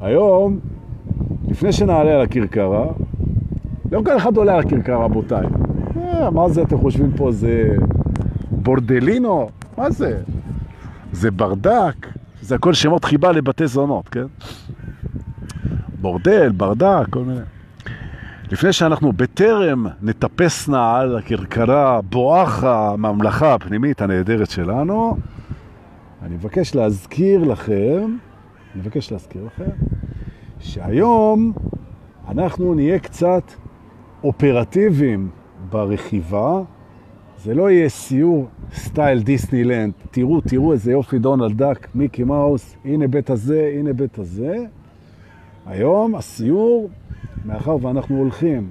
היום, לפני שנעלה על הכרכרה, לא כל אחד עולה על הכרכרה, רבותיי. אה, מה זה, אתם חושבים פה, זה בורדלינו? מה זה? זה ברדק? זה הכל שמות חיבה לבתי זונות, כן? בורדל, ברדק, כל מיני. לפני שאנחנו בטרם נטפסנה על הכרכרה בואכה הממלכה הפנימית הנהדרת שלנו, אני מבקש להזכיר לכם, אני מבקש להזכיר לכם, שהיום אנחנו נהיה קצת אופרטיביים ברכיבה. זה לא יהיה סיור סטייל דיסנילנד, תראו, תראו איזה יופי דונלד דק, מיקי מאוס, הנה בית הזה, הנה בית הזה. היום הסיור, מאחר ואנחנו הולכים,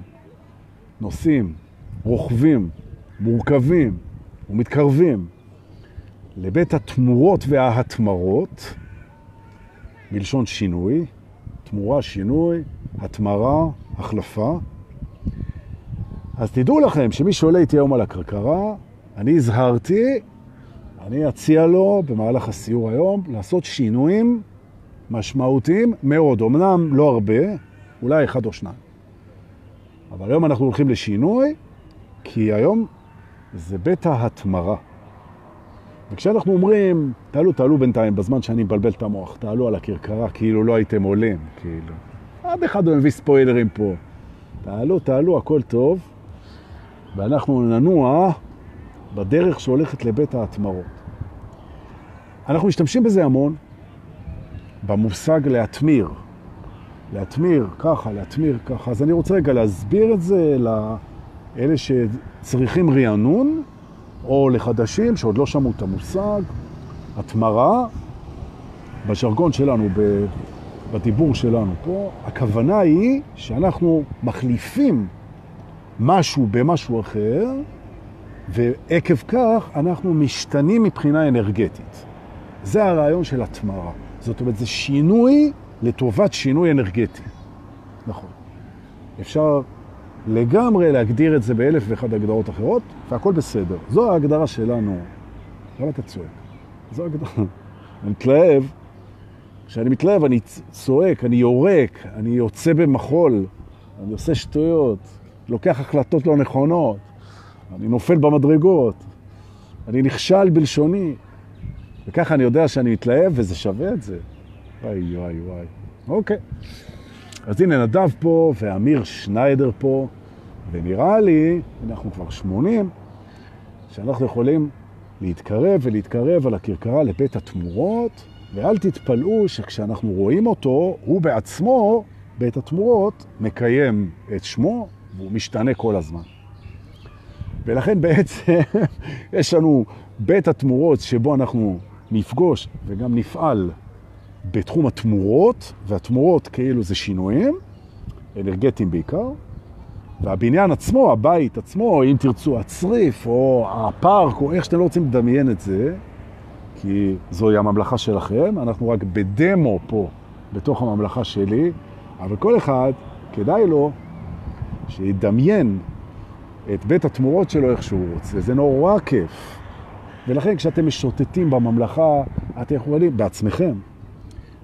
נוסעים, רוכבים, מורכבים ומתקרבים לבית התמורות וההתמרות, מלשון שינוי, תמורה, שינוי, התמרה, החלפה. אז תדעו לכם שמי שעולה איתי היום על הכרכרה, אני הזהרתי, אני אציע לו במהלך הסיור היום לעשות שינויים משמעותיים מאוד. אמנם לא הרבה, אולי אחד או שניים. אבל היום אנחנו הולכים לשינוי, כי היום זה בית ההתמרה. וכשאנחנו אומרים, תעלו, תעלו בינתיים, בזמן שאני מבלבל את המוח, תעלו על הכרכרה, כאילו לא הייתם עולים, כאילו. עד אחד הוא מביא ספוילרים פה. תעלו, תעלו, הכל טוב, ואנחנו ננוע בדרך שהולכת לבית ההתמרות. אנחנו משתמשים בזה המון, במושג להתמיר. להתמיר ככה, להתמיר ככה. אז אני רוצה רגע להסביר את זה לאלה שצריכים רענון, או לחדשים שעוד לא שמעו את המושג. התמרה, בז'רגון שלנו, בדיבור שלנו פה, הכוונה היא שאנחנו מחליפים משהו במשהו אחר, ועקב כך אנחנו משתנים מבחינה אנרגטית. זה הרעיון של התמרה. זאת אומרת, זה שינוי לטובת שינוי אנרגטי. נכון. אפשר לגמרי להגדיר את זה באלף ואחד הגדרות אחרות, והכל בסדר. זו ההגדרה שלנו. למה אתה צועק? זו ההגדרה. אני מתלהב, כשאני מתלהב אני צועק, אני יורק, אני יוצא במחול, אני עושה שטויות, לוקח החלטות לא נכונות, אני נופל במדרגות, אני נכשל בלשוני, וככה אני יודע שאני מתלהב וזה שווה את זה. וואי, וואי, וואי. אוקיי. אז הנה נדב פה ואמיר שניידר פה, ונראה לי, אנחנו כבר 80, שאנחנו יכולים להתקרב ולהתקרב על הכרכרה לבית התמורות, ואל תתפלאו שכשאנחנו רואים אותו, הוא בעצמו, בית התמורות, מקיים את שמו, והוא משתנה כל הזמן. ולכן בעצם יש לנו בית התמורות שבו אנחנו נפגוש וגם נפעל בתחום התמורות, והתמורות כאילו זה שינויים, אנרגטיים בעיקר, והבניין עצמו, הבית עצמו, אם תרצו, הצריף או הפארק, או איך שאתם לא רוצים לדמיין את זה, כי זוהי הממלכה שלכם, אנחנו רק בדמו פה, בתוך הממלכה שלי, אבל כל אחד, כדאי לו שידמיין את בית התמורות שלו איך שהוא רוצה, זה נורא כיף. ולכן כשאתם משוטטים בממלכה, אתם יכולים, בעצמכם,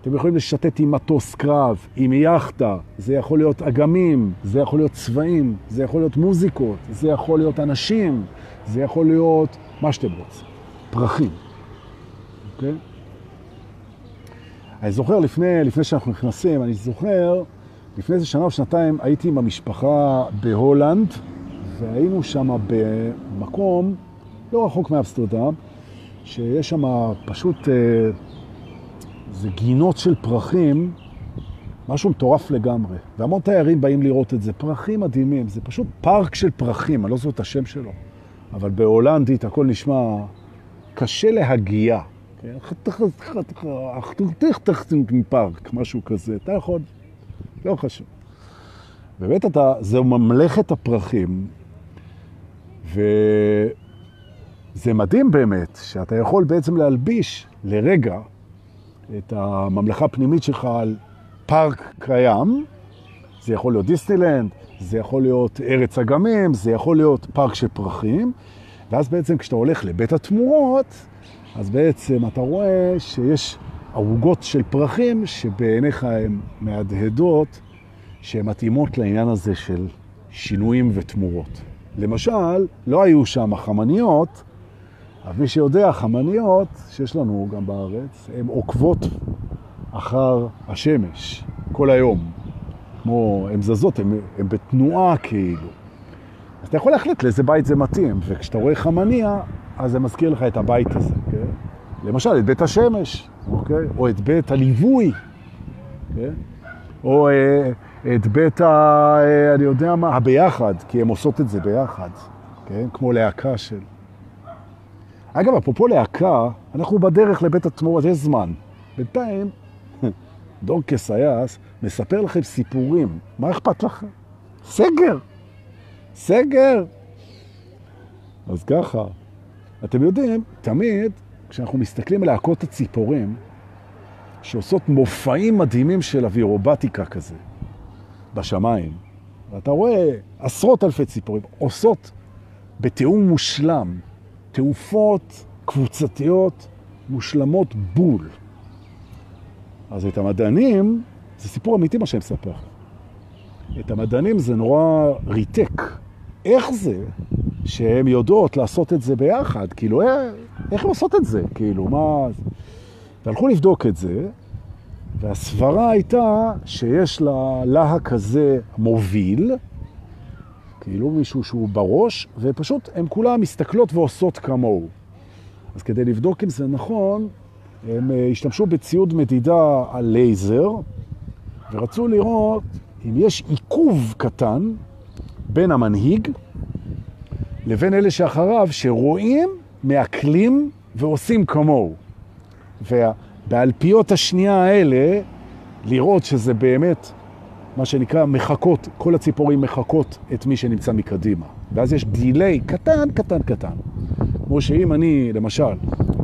אתם יכולים לשתת עם מטוס קרב, עם יחדה, זה יכול להיות אגמים, זה יכול להיות צבעים, זה יכול להיות מוזיקות, זה יכול להיות אנשים, זה יכול להיות מה שאתם רוצים, פרחים, אוקיי? אני זוכר לפני, לפני שאנחנו נכנסים, אני זוכר, לפני איזה שנה או שנתיים הייתי עם המשפחה בהולנד, והיינו שם במקום לא רחוק מאמסטרדם, שיש שם פשוט... זה גינות של פרחים, משהו מטורף לגמרי. והמון תיירים באים לראות את זה. פרחים מדהימים, זה פשוט פארק של פרחים, אני לא זוכר את השם שלו. אבל בהולנדית הכל נשמע קשה להגיע. פארק, את הממלכה הפנימית שלך על פארק קיים, זה יכול להיות דיסנילנד, זה יכול להיות ארץ אגמים, זה יכול להיות פארק של פרחים, ואז בעצם כשאתה הולך לבית התמורות, אז בעצם אתה רואה שיש ערוגות של פרחים שבעיניך הן מהדהדות, שהן מתאימות לעניין הזה של שינויים ותמורות. למשל, לא היו שם חמניות, אבל מי שיודע, חמניות שיש לנו גם בארץ, הן עוקבות אחר השמש כל היום. כמו, הן זזות, הן בתנועה כאילו. אז אתה יכול להחליט לאיזה בית זה מתאים, וכשאתה רואה חמניה, אז זה מזכיר לך את הבית הזה, כן? למשל, את בית השמש, אוקיי? או את בית הליווי, כן? או אה, את בית ה... אה, אני יודע מה, הביחד, כי הן עושות את זה ביחד, כן? כמו להקה של... אגב, אפרופו להקה, אנחנו בדרך לבית התמורות, יש זמן. בינתיים, דור קסייס מספר לכם סיפורים. מה אכפת לכם? סגר. סגר. אז ככה, אתם יודעים, תמיד כשאנחנו מסתכלים על להקות הציפורים, שעושות מופעים מדהימים של אווירובטיקה כזה, בשמיים, ואתה רואה עשרות אלפי ציפורים עושות בתיאום מושלם, תעופות קבוצתיות מושלמות בול. אז את המדענים, זה סיפור אמיתי מה שהם מספר. את המדענים זה נורא ריתק. איך זה שהן יודעות לעשות את זה ביחד? כאילו, אה, איך הן עושות את זה? כאילו, מה... והלכו לבדוק את זה, והסברה הייתה שיש לה להק כזה מוביל, כאילו מישהו שהוא בראש, ופשוט הן כולן מסתכלות ועושות כמוהו. אז כדי לבדוק אם זה נכון, הם אה, השתמשו בציוד מדידה על לייזר, ורצו לראות אם יש עיכוב קטן בין המנהיג לבין אלה שאחריו, שרואים, מעכלים ועושים כמוהו. ובאלפיות השנייה האלה, לראות שזה באמת מה שנקרא מחכות, כל הציפורים מחכות את מי שנמצא מקדימה. ואז יש דיליי קטן, קטן, קטן. כמו שאם אני, למשל,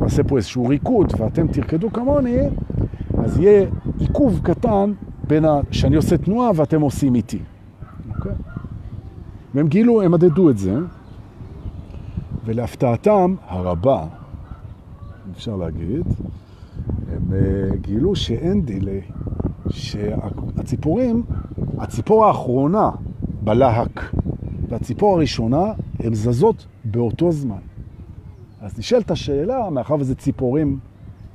אעשה פה איזשהו ריקוד ואתם תרקדו כמוני, אז יהיה עיכוב קטן בין ה... שאני עושה תנועה ואתם עושים איתי. אוקיי? והם גילו, הם מדדו את זה, ולהפתעתם הרבה, אפשר להגיד, הם אה, גילו שאין דילי, שהציפורים, הציפור האחרונה בלהק והציפור הראשונה, הן זזות באותו זמן. אז נשאלת השאלה, מאחר וזה ציפורים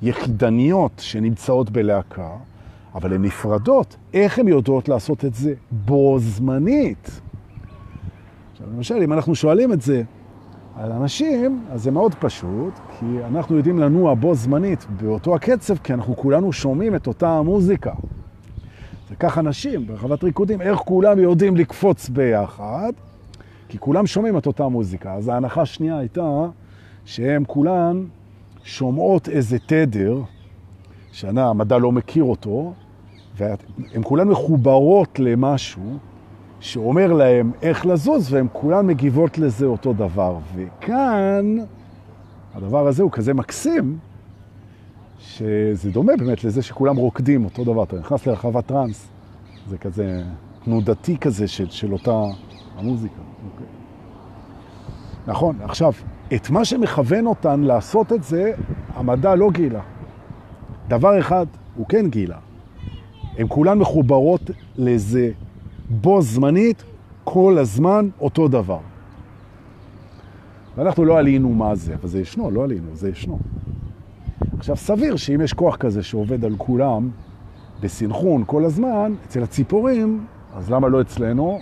יחידניות שנמצאות בלהקה, אבל הן נפרדות, איך הן יודעות לעשות את זה בו זמנית? עכשיו, למשל, אם אנחנו שואלים את זה על אנשים, אז זה מאוד פשוט, כי אנחנו יודעים לנוע בו זמנית באותו הקצב, כי אנחנו כולנו שומעים את אותה המוזיקה. זה כך אנשים ברחבת ריקודים, איך כולם יודעים לקפוץ ביחד, כי כולם שומעים את אותה מוזיקה. אז ההנחה השנייה הייתה שהן כולן שומעות איזה תדר, שהמדע לא מכיר אותו, והן כולן מחוברות למשהו שאומר להם איך לזוז, והן כולן מגיבות לזה אותו דבר. וכאן, הדבר הזה הוא כזה מקסים, שזה דומה באמת לזה שכולם רוקדים אותו דבר. אתה נכנס לרחבת טרנס, זה כזה תנודתי כזה של, של אותה המוזיקה. אוקיי. נכון, עכשיו, את מה שמכוון אותן לעשות את זה, המדע לא גילה. דבר אחד הוא כן גילה. הן כולן מחוברות לזה בו זמנית, כל הזמן אותו דבר. ואנחנו לא עלינו מה זה, אבל זה ישנו, לא עלינו, זה ישנו. עכשיו, סביר שאם יש כוח כזה שעובד על כולם בסנכרון כל הזמן, אצל הציפורים, אז למה לא אצלנו?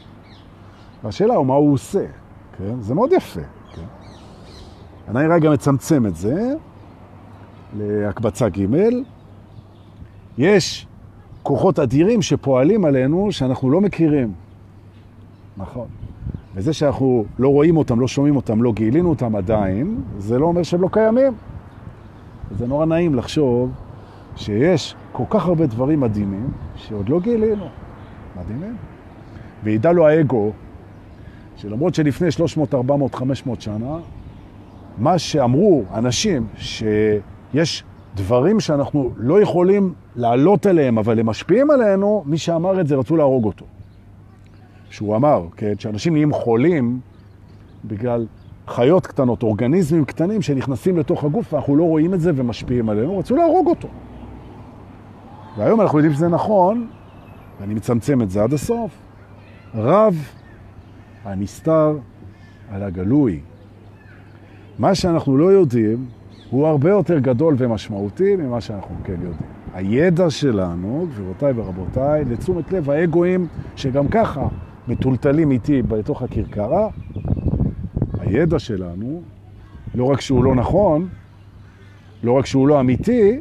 והשאלה הוא מה הוא עושה, כן? זה מאוד יפה, כן? אני רגע מצמצם את זה להקבצה ג' יש כוחות אדירים שפועלים עלינו שאנחנו לא מכירים. נכון. וזה שאנחנו לא רואים אותם, לא שומעים אותם, לא גילינו אותם עדיין, זה לא אומר שהם לא קיימים. זה נורא נעים לחשוב שיש כל כך הרבה דברים מדהימים שעוד לא גילינו. מדהימים. וידע לו האגו, שלמרות שלפני 300, 400, 500 שנה, מה שאמרו אנשים שיש דברים שאנחנו לא יכולים לעלות עליהם, אבל הם משפיעים עלינו, מי שאמר את זה רצו להרוג אותו. שהוא אמר, כן, שאנשים נהיים חולים בגלל חיות קטנות, אורגניזמים קטנים שנכנסים לתוך הגוף ואנחנו לא רואים את זה ומשפיעים עלינו, רצו להרוג אותו. והיום אנחנו יודעים שזה נכון, ואני מצמצם את זה עד הסוף. רב הנסתר על הגלוי. מה שאנחנו לא יודעים הוא הרבה יותר גדול ומשמעותי ממה שאנחנו כן יודעים. הידע שלנו, גבירותיי ורבותיי, לתשומת לב האגואים שגם ככה מטולטלים איתי בתוך הכרכרה, הידע שלנו, לא רק שהוא לא נכון, לא רק שהוא לא אמיתי,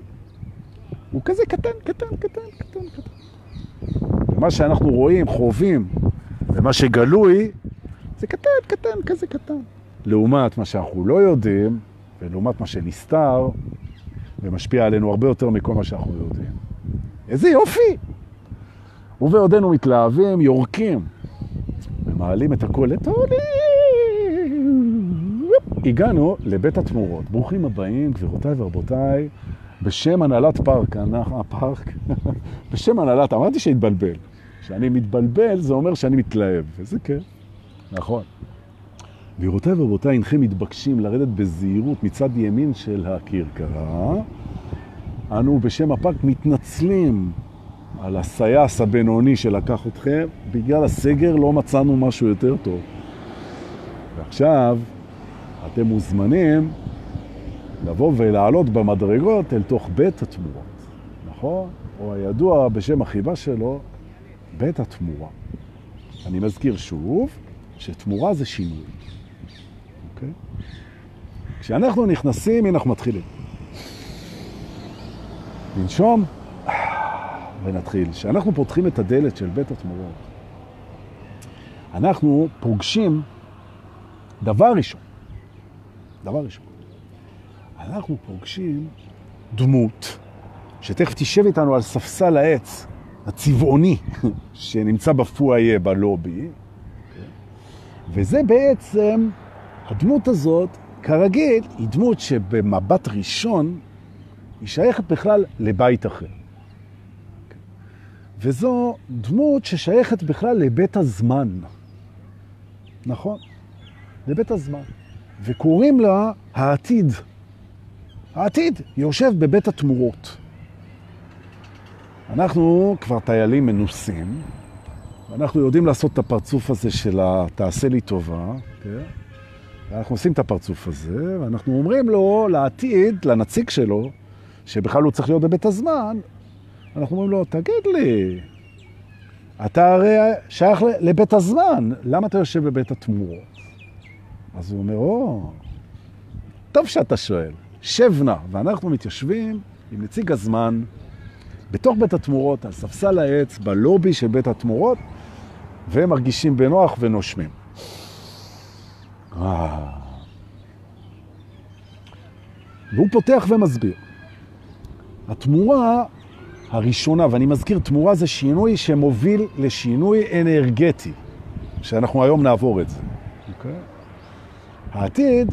הוא כזה קטן, קטן, קטן, קטן, קטן. ומה שאנחנו רואים, חווים, ומה שגלוי, זה קטן, קטן, כזה קטן. לעומת מה שאנחנו לא יודעים, ולעומת מה שנסתר, ומשפיע עלינו הרבה יותר מכל מה שאנחנו יודעים. איזה יופי! ובעודנו מתלהבים, יורקים, ומעלים את הכל לתולי. הגענו לבית התמורות. ברוכים הבאים, גבירותיי ורבותיי, בשם הנהלת פארק, הפארק, בשם הנהלת, אמרתי שהתבלבל. כשאני מתבלבל זה אומר שאני מתלהב, וזה כן, נכון. גבירותיי ורבותיי, אינכם מתבקשים לרדת בזהירות מצד ימין של הכרכרה. אנו בשם הפארק מתנצלים על הסייס הבינוני שלקח אתכם. בגלל הסגר לא מצאנו משהו יותר טוב. ועכשיו אתם מוזמנים לבוא ולעלות במדרגות אל תוך בית התמורות, נכון? או הידוע בשם החיבה שלו, בית התמורה. אני מזכיר שוב שתמורה זה שינוי. אוקיי? כשאנחנו נכנסים, הנה אנחנו מתחילים. ננשום ונתחיל. כשאנחנו פותחים את הדלת של בית התמורות, אנחנו פוגשים דבר ראשון, דבר ראשון, אנחנו פוגשים דמות שתכף תשב איתנו על ספסל העץ הצבעוני שנמצא בפואיה בלובי, וזה בעצם, הדמות הזאת, כרגיל, היא דמות שבמבט ראשון היא שייכת בכלל לבית אחר. וזו דמות ששייכת בכלל לבית הזמן. נכון? לבית הזמן. וקוראים לה העתיד. העתיד יושב בבית התמורות. אנחנו כבר טיילים מנוסים, ואנחנו יודעים לעשות את הפרצוף הזה של תעשה לי טובה, כן? ואנחנו עושים את הפרצוף הזה, ואנחנו אומרים לו, לעתיד, לנציג שלו, שבכלל הוא צריך להיות בבית הזמן, אנחנו אומרים לו, תגיד לי, אתה הרי שייך לבית הזמן, למה אתה יושב בבית התמורות? אז הוא אומר, או, טוב שאתה שואל, שב נא. ואנחנו מתיישבים עם נציג הזמן בתוך בית התמורות, על ספסל העץ, בלובי של בית התמורות, ומרגישים בנוח ונושמים. אה. והוא פותח ומסביר. התמורה הראשונה, ואני מזכיר, תמורה זה שינוי שמוביל לשינוי אנרגטי, שאנחנו היום נעבור את זה. Okay. העתיד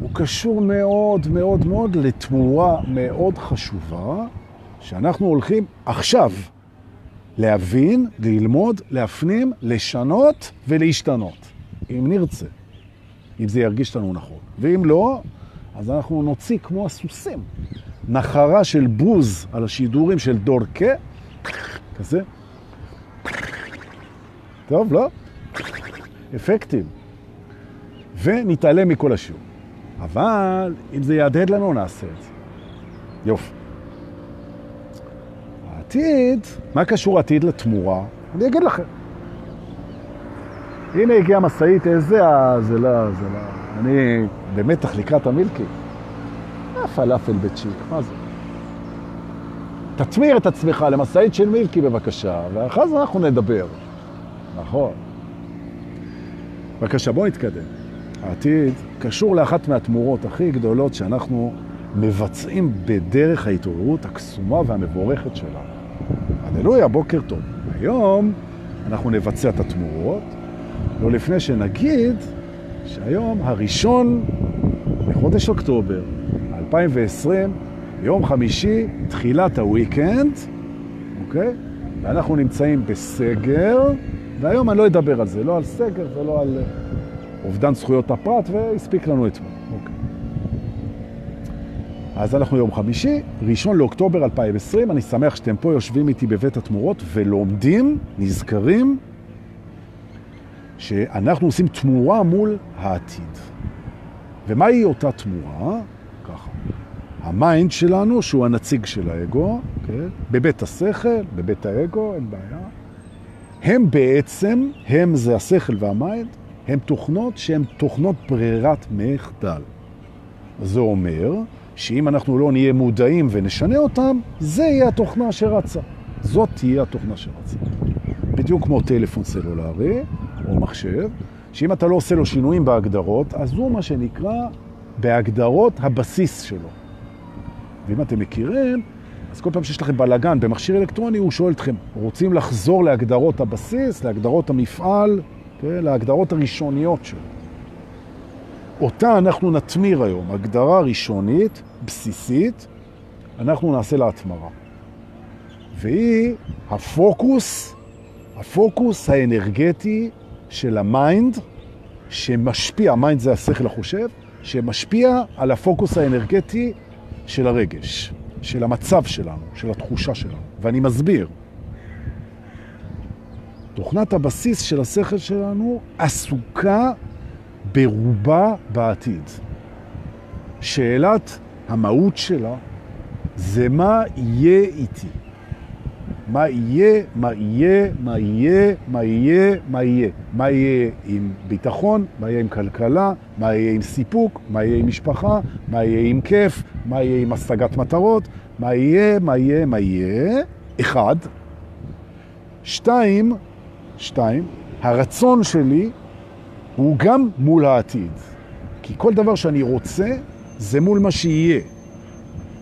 הוא קשור מאוד מאוד מאוד לתמורה מאוד חשובה, שאנחנו הולכים עכשיו להבין, ללמוד, להפנים, לשנות ולהשתנות, אם נרצה, אם זה ירגיש לנו נכון. ואם לא, אז אנחנו נוציא כמו הסוסים, נחרה של בוז על השידורים של דורקה, כזה. טוב, לא? אפקטים. ונתעלם מכל השיעור. אבל אם זה יעדד לנו, נעשה את זה. יופי. העתיד, מה קשור עתיד לתמורה? אני אגיד לכם. הנה הגיעה מסעית, איזה, זה לא, זה לא. אני במתח לקראת המילקי. פלאפל בצ'יק, מה זה? תתמיר את עצמך למסעית של מילקי בבקשה, ואחר זה אנחנו נדבר. נכון. בבקשה, בואו נתקדם. העתיד קשור לאחת מהתמורות הכי גדולות שאנחנו מבצעים בדרך ההתעוררות הקסומה והמבורכת שלנו. הללויה, בוקר טוב. היום אנחנו נבצע את התמורות, לא לפני שנגיד שהיום הראשון בחודש אוקטובר 2020, יום חמישי, תחילת הוויקנד, אוקיי? ואנחנו נמצאים בסגר, והיום אני לא אדבר על זה, לא על סגר ולא על אובדן זכויות הפרט, והספיק לנו אתמול. אוקיי. אז אנחנו יום חמישי, ראשון לאוקטובר 2020, אני שמח שאתם פה יושבים איתי בבית התמורות ולומדים, נזכרים, שאנחנו עושים תמורה מול העתיד. ומהי אותה תמורה? ככה. ה mind שלנו, שהוא הנציג של האגו, כן? בבית השכל, בבית האגו, אין בעיה. הם בעצם, הם זה השכל וה mind, הם תוכנות שהן תוכנות ברירת מחדל. זה אומר שאם אנחנו לא נהיה מודעים ונשנה אותם, זה יהיה התוכנה שרצה. זאת תהיה התוכנה שרצה. בדיוק כמו טלפון סלולרי או מחשב, שאם אתה לא עושה לו שינויים בהגדרות, אז הוא מה שנקרא בהגדרות הבסיס שלו. ואם אתם מכירים, אז כל פעם שיש לכם בלגן במכשיר אלקטרוני, הוא שואל אתכם, רוצים לחזור להגדרות הבסיס, להגדרות המפעל, להגדרות הראשוניות שלו. אותה אנחנו נתמיר היום, הגדרה ראשונית, בסיסית, אנחנו נעשה לה התמרה. והיא הפוקוס, הפוקוס האנרגטי של ה mind, שמשפיע, ה mind זה השכל החושב, שמשפיע על הפוקוס האנרגטי של הרגש, של המצב שלנו, של התחושה שלנו. ואני מסביר. תוכנת הבסיס של השכל שלנו עסוקה ברובה בעתיד. שאלת המהות שלה זה מה יהיה איתי. מה יהיה, מה יהיה, מה יהיה, מה יהיה, מה יהיה. מה יהיה עם ביטחון, מה יהיה עם כלכלה, מה יהיה עם סיפוק, מה יהיה עם משפחה, מה יהיה עם כיף, מה יהיה עם השגת מטרות, מה יהיה, מה יהיה, מה יהיה. אחד. שתיים, שתיים, הרצון שלי הוא גם מול העתיד. כי כל דבר שאני רוצה זה מול מה שיהיה.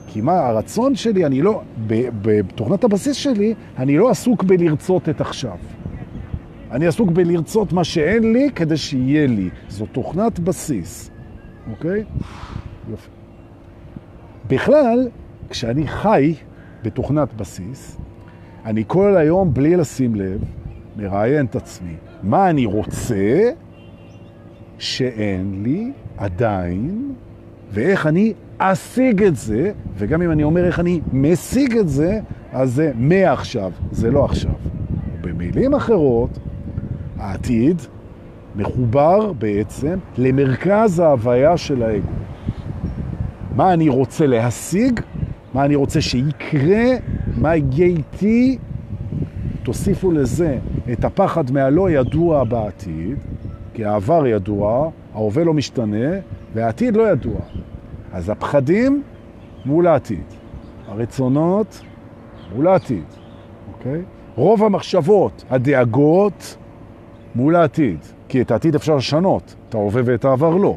כי מה, הרצון שלי, אני לא, בתוכנת הבסיס שלי, אני לא עסוק בלרצות את עכשיו. אני עסוק בלרצות מה שאין לי כדי שיהיה לי. זו תוכנת בסיס, אוקיי? יופי. בכלל, כשאני חי בתוכנת בסיס, אני כל היום, בלי לשים לב, מראיין את עצמי. מה אני רוצה שאין לי עדיין, ואיך אני אשיג את זה, וגם אם אני אומר איך אני משיג את זה, אז זה מעכשיו, זה לא עכשיו. במילים אחרות, העתיד מחובר בעצם למרכז ההוויה של האגו. מה אני רוצה להשיג, מה אני רוצה שיקרה, מה יהיה איתי, תוסיפו לזה את הפחד מהלא ידוע בעתיד, כי העבר ידוע, ההווה לא משתנה, והעתיד לא ידוע. אז הפחדים מול העתיד, הרצונות מול העתיד, אוקיי? רוב המחשבות, הדאגות מול העתיד, כי את העתיד אפשר לשנות, את ההווה ואת העבר לא.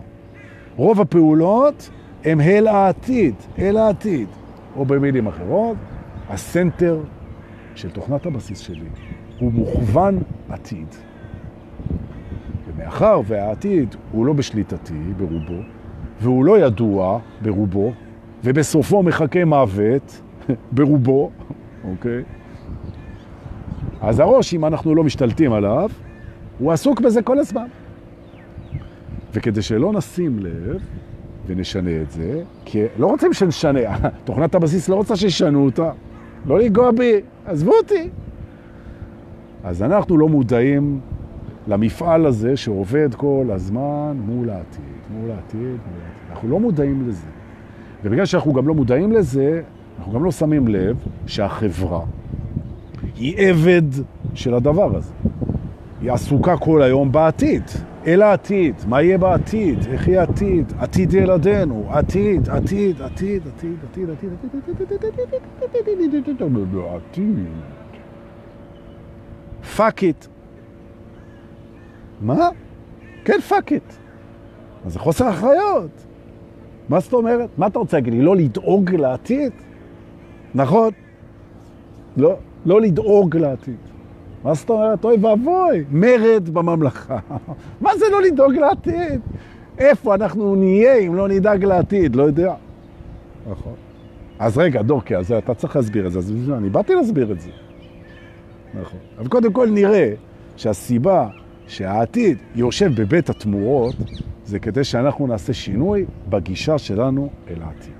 רוב הפעולות הם אל העתיד, אל העתיד. או במילים אחרות, הסנטר של תוכנת הבסיס שלי הוא מוכוון עתיד. ומאחר והעתיד הוא לא בשליטתי ברובו, והוא לא ידוע ברובו, ובסופו מחכה מוות ברובו, אוקיי? אז הראש, אם אנחנו לא משתלטים עליו, הוא עסוק בזה כל הזמן. וכדי שלא נשים לב ונשנה את זה, כי לא רוצים שנשנה, תוכנת הבסיס לא רוצה שישנו אותה, לא לגוע בי, עזבו אותי. אז אנחנו לא מודעים למפעל הזה שעובד כל הזמן מול העתיד, מול העתיד, מול העתיד. אנחנו לא מודעים לזה. ובגלל שאנחנו גם לא מודעים לזה, אנחנו גם לא שמים לב שהחברה היא עבד של הדבר הזה. היא עסוקה כל היום בעתיד, אל העתיד, מה יהיה בעתיד, איך יהיה עתיד, עתיד ילדינו, עתיד, עתיד, עתיד, עתיד, עתיד, עתיד, עתיד, עתיד. fuck it. מה? כן, fuck it. אז זה חוסר אחריות. מה זאת אומרת? מה אתה רוצה להגיד לי? לא לדאוג לעתיד? נכון? לא, לא לדאוג לעתיד. מה זאת אומרת? אוי ואבוי, מרד בממלכה. מה זה לא לדאוג לעתיד? איפה אנחנו נהיה אם לא נדאג לעתיד? לא יודע. נכון. אז רגע, דורקי, אז אתה צריך להסביר את זה, אז אני באתי להסביר את זה. נכון. אבל קודם כל נראה שהסיבה שהעתיד יושב בבית התמורות זה כדי שאנחנו נעשה שינוי בגישה שלנו אל העתיד.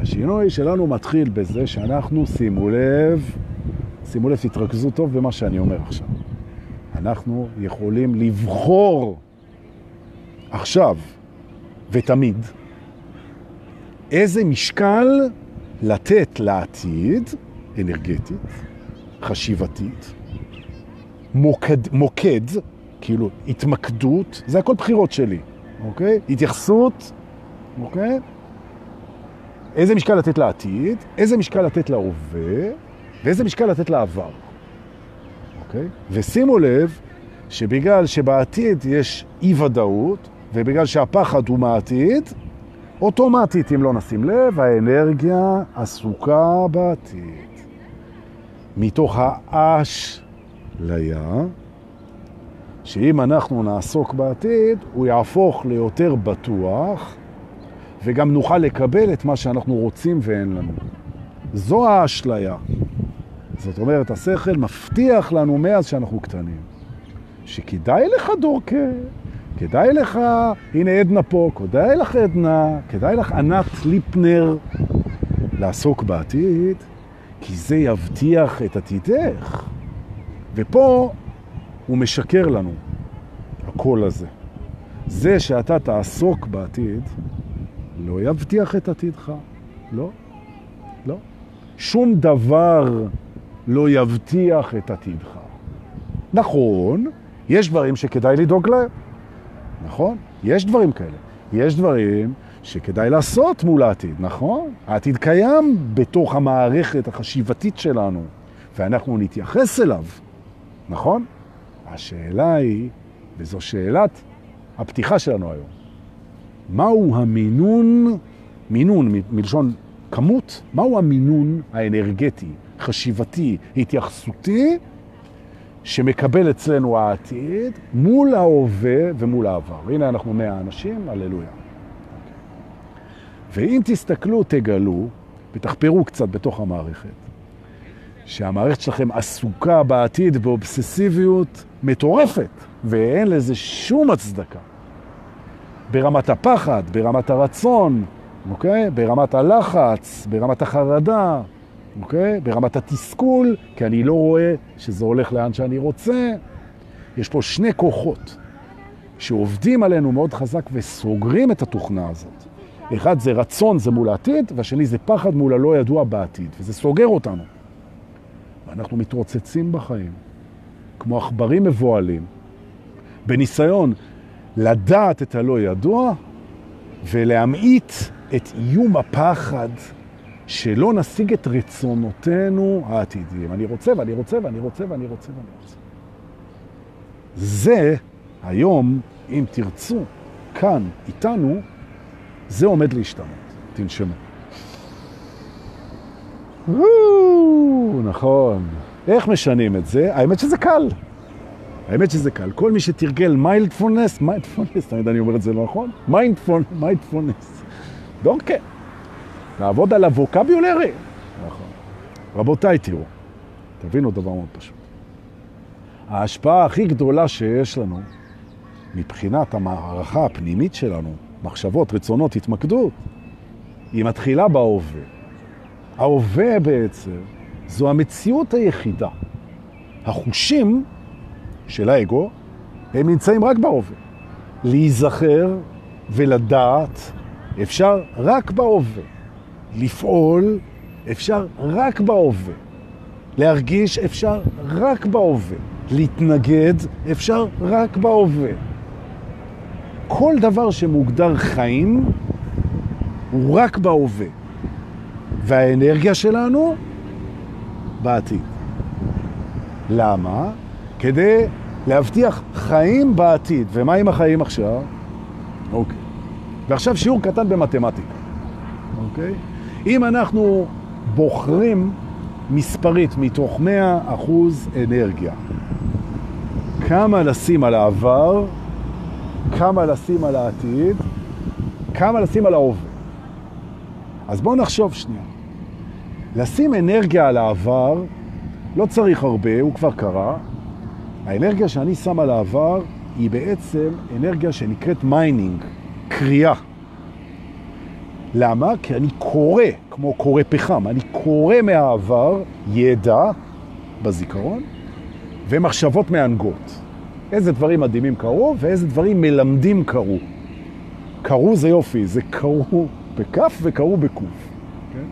השינוי שלנו מתחיל בזה שאנחנו, שימו לב, שימו לב, תתרכזו טוב במה שאני אומר עכשיו. אנחנו יכולים לבחור עכשיו ותמיד איזה משקל לתת לעתיד, אנרגטית, חשיבתית, מוקד, מוקד, כאילו התמקדות, זה הכל בחירות שלי, אוקיי? התייחסות, אוקיי? איזה משקל לתת לעתיד, איזה משקל לתת להווה, ואיזה משקל לתת לעבר. אוקיי? ושימו לב שבגלל שבעתיד יש אי-ודאות, ובגלל שהפחד הוא מהעתיד, אוטומטית, אם לא נשים לב, האנרגיה עסוקה בעתיד. מתוך האשליה, שאם אנחנו נעסוק בעתיד, הוא יהפוך ליותר בטוח, וגם נוכל לקבל את מה שאנחנו רוצים ואין לנו. זו האשליה. זאת אומרת, השכל מבטיח לנו מאז שאנחנו קטנים, שכדאי לך דורקה, כדאי לך, הנה עדנה פה, כדאי לך עדנה, כדאי לך ענת ליפנר לעסוק בעתיד, כי זה יבטיח את עתידך. ופה הוא משקר לנו, הקול הזה. זה שאתה תעסוק בעתיד, לא יבטיח את עתידך. לא, לא. שום דבר לא יבטיח את עתידך. נכון, יש דברים שכדאי לדאוג להם. נכון? יש דברים כאלה. יש דברים שכדאי לעשות מול העתיד, נכון? העתיד קיים בתוך המערכת החשיבתית שלנו, ואנחנו נתייחס אליו, נכון? השאלה היא, וזו שאלת הפתיחה שלנו היום, מהו המינון, מינון מלשון כמות, מהו המינון האנרגטי, חשיבתי, התייחסותי, שמקבל אצלנו העתיד מול ההווה ומול העבר. הנה אנחנו מאה אנשים, הללויה. ואם תסתכלו, תגלו, ותחפרו קצת בתוך המערכת, שהמערכת שלכם עסוקה בעתיד באובססיביות מטורפת, ואין לזה שום הצדקה. ברמת הפחד, ברמת הרצון, אוקיי? ברמת הלחץ, ברמת החרדה, אוקיי? ברמת התסכול, כי אני לא רואה שזה הולך לאן שאני רוצה. יש פה שני כוחות שעובדים עלינו מאוד חזק וסוגרים את התוכנה הזאת. אחד זה רצון, זה מול העתיד, והשני זה פחד מול הלא ידוע בעתיד, וזה סוגר אותנו. ואנחנו מתרוצצים בחיים, כמו עכברים מבועלים, בניסיון לדעת את הלא ידוע ולהמעיט את איום הפחד שלא נשיג את רצונותינו העתידיים. אני רוצה ואני רוצה ואני רוצה ואני רוצה ואני רוצה. זה היום, אם תרצו, כאן, איתנו, זה עומד להשתנות. תנשמו. נכון. איך משנים את זה? האמת שזה קל. האמת שזה קל. כל מי שתרגל mindfulness, mindfulness, תמיד אני אומר את זה לא נכון? mindfulness. danke. לעבוד על ה vocabulary. נכון. רבותיי, תראו, תבינו דבר מאוד פשוט. ההשפעה הכי גדולה שיש לנו מבחינת המערכה הפנימית שלנו, מחשבות, רצונות, התמקדות, היא מתחילה בהווה. ההווה בעצם זו המציאות היחידה. החושים של האגו, הם נמצאים רק בהווה. להיזכר ולדעת אפשר רק בהווה. לפעול אפשר רק בהווה. להרגיש אפשר רק בהווה. להתנגד אפשר רק בהווה. כל דבר שמוגדר חיים הוא רק בהווה. והאנרגיה שלנו בעתיד. למה? כדי להבטיח חיים בעתיד. ומה עם החיים עכשיו? אוקיי. ועכשיו שיעור קטן במתמטיקה. אוקיי? אם אנחנו בוחרים מספרית מתוך 100% אנרגיה, כמה לשים על העבר, כמה לשים על העתיד, כמה לשים על ההווה. אז בואו נחשוב שנייה. לשים אנרגיה על העבר, לא צריך הרבה, הוא כבר קרה. האנרגיה שאני שם על העבר היא בעצם אנרגיה שנקראת meaning, קריאה. למה? כי אני קורא, כמו קורא פחם, אני קורא מהעבר ידע בזיכרון ומחשבות מהנגות. איזה דברים מדהימים קרו ואיזה דברים מלמדים קרו. קרו זה יופי, זה קרו בכף וקרו בקוף. כן?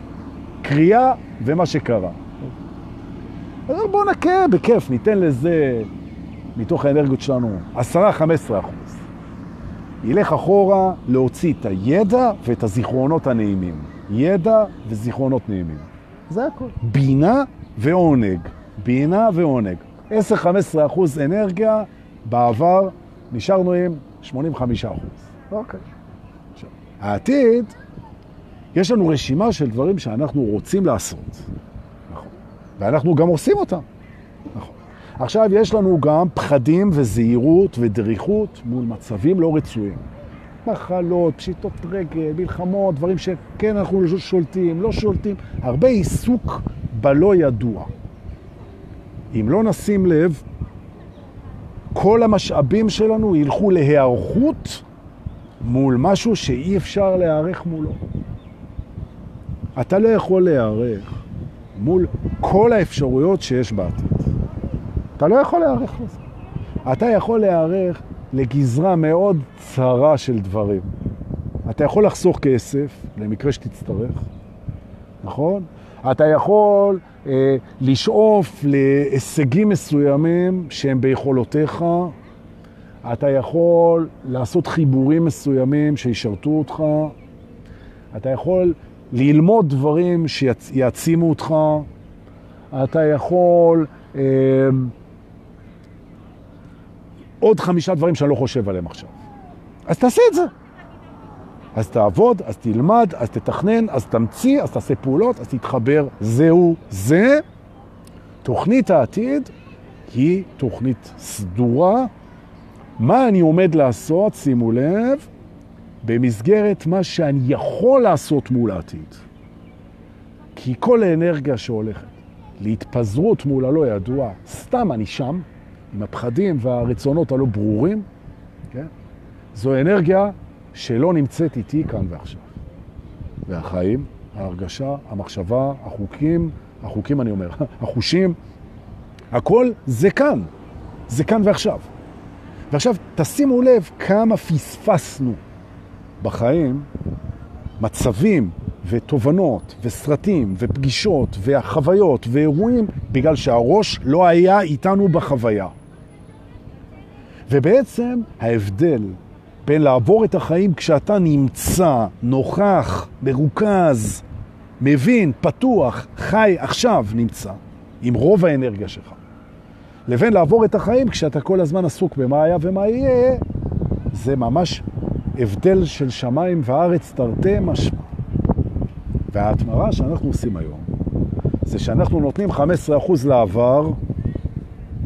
קריאה ומה שקרה. אז בואו נקה בכיף, ניתן לזה מתוך האנרגיות שלנו 10-15 אחוז. ילך אחורה להוציא את הידע ואת הזיכרונות הנעימים. ידע וזיכרונות נעימים. זה הכל. בינה ועונג. בינה ועונג. 10-15 אחוז אנרגיה בעבר, נשארנו עם 85 אחוז. אוקיי. עכשיו, העתיד, יש לנו רשימה של דברים שאנחנו רוצים לעשות. נכון. ואנחנו גם עושים אותם. נכון. עכשיו יש לנו גם פחדים וזהירות ודריכות מול מצבים לא רצויים. מחלות, פשיטות רגל, מלחמות, דברים שכן אנחנו שולטים, לא שולטים. הרבה עיסוק בלא ידוע. אם לא נשים לב, כל המשאבים שלנו ילכו להיערכות מול משהו שאי אפשר להיערך מולו. אתה לא יכול להיערך מול כל האפשרויות שיש בעתיד. אתה לא יכול להיערך לזה. אתה יכול להיערך לגזרה מאוד צרה של דברים. אתה יכול לחסוך כסף למקרה שתצטרך, נכון? אתה יכול אה, לשאוף להישגים מסוימים שהם ביכולותיך, אתה יכול לעשות חיבורים מסוימים שישרתו אותך, אתה יכול ללמוד דברים שיעצימו אותך, אתה יכול... אה, עוד חמישה דברים שאני לא חושב עליהם עכשיו. אז תעשה את זה. אז תעבוד, אז תלמד, אז תתכנן, אז תמציא, אז תעשה פעולות, אז תתחבר. זהו זה. תוכנית העתיד היא תוכנית סדורה. מה אני עומד לעשות, שימו לב, במסגרת מה שאני יכול לעשות מול העתיד. כי כל האנרגיה שהולכת להתפזרות מול הלא ידוע, סתם אני שם, עם הפחדים והרצונות הלא ברורים, כן? זו אנרגיה שלא נמצאת איתי כאן ועכשיו. והחיים, ההרגשה, המחשבה, החוקים, החוקים אני אומר, החושים, הכל זה כאן, זה כאן ועכשיו. ועכשיו תשימו לב כמה פספסנו בחיים מצבים ותובנות וסרטים ופגישות והחוויות ואירועים בגלל שהראש לא היה איתנו בחוויה. ובעצם ההבדל בין לעבור את החיים כשאתה נמצא, נוכח, מרוכז, מבין, פתוח, חי, עכשיו נמצא, עם רוב האנרגיה שלך, לבין לעבור את החיים כשאתה כל הזמן עסוק במה היה ומה יהיה, זה ממש הבדל של שמיים וארץ תרתי משמע. וההתמרה שאנחנו עושים היום, זה שאנחנו נותנים 15% לעבר,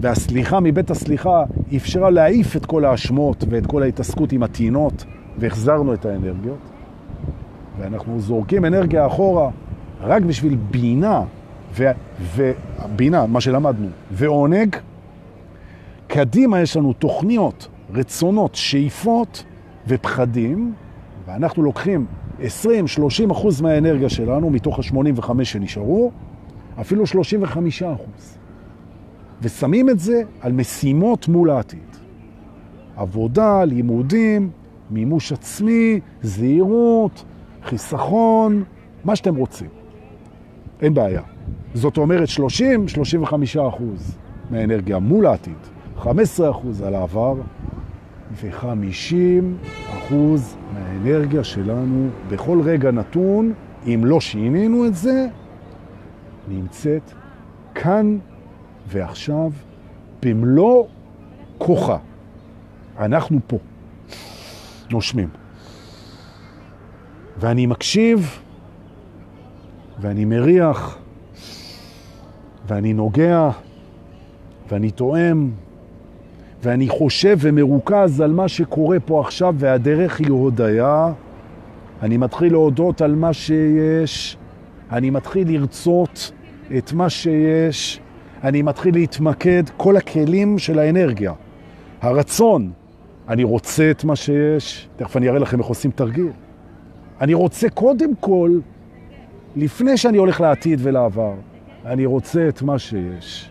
והסליחה מבית הסליחה אפשרה להעיף את כל האשמות ואת כל ההתעסקות עם הטינות, והחזרנו את האנרגיות. ואנחנו זורקים אנרגיה אחורה רק בשביל בינה, ובינה, מה שלמדנו, ועונג. קדימה יש לנו תוכניות, רצונות, שאיפות ופחדים, ואנחנו לוקחים 20-30 אחוז מהאנרגיה שלנו, מתוך ה-85 שנשארו, אפילו 35 אחוז. ושמים את זה על משימות מול העתיד. עבודה, לימודים, מימוש עצמי, זהירות, חיסכון, מה שאתם רוצים. אין בעיה. זאת אומרת 30-35 אחוז מהאנרגיה מול העתיד, 15 אחוז על העבר ו-50 אחוז מהאנרגיה שלנו בכל רגע נתון, אם לא שינינו את זה, נמצאת כאן ועכשיו במלוא כוחה. אנחנו פה, נושמים. ואני מקשיב, ואני מריח, ואני נוגע, ואני תואם, ואני חושב ומרוכז על מה שקורה פה עכשיו, והדרך היא הודיה. אני מתחיל להודות על מה שיש, אני מתחיל לרצות את מה שיש, אני מתחיל להתמקד, כל הכלים של האנרגיה. הרצון, אני רוצה את מה שיש, תכף אני אראה לכם איך עושים תרגיל. אני רוצה קודם כל, לפני שאני הולך לעתיד ולעבר, אני רוצה את מה שיש.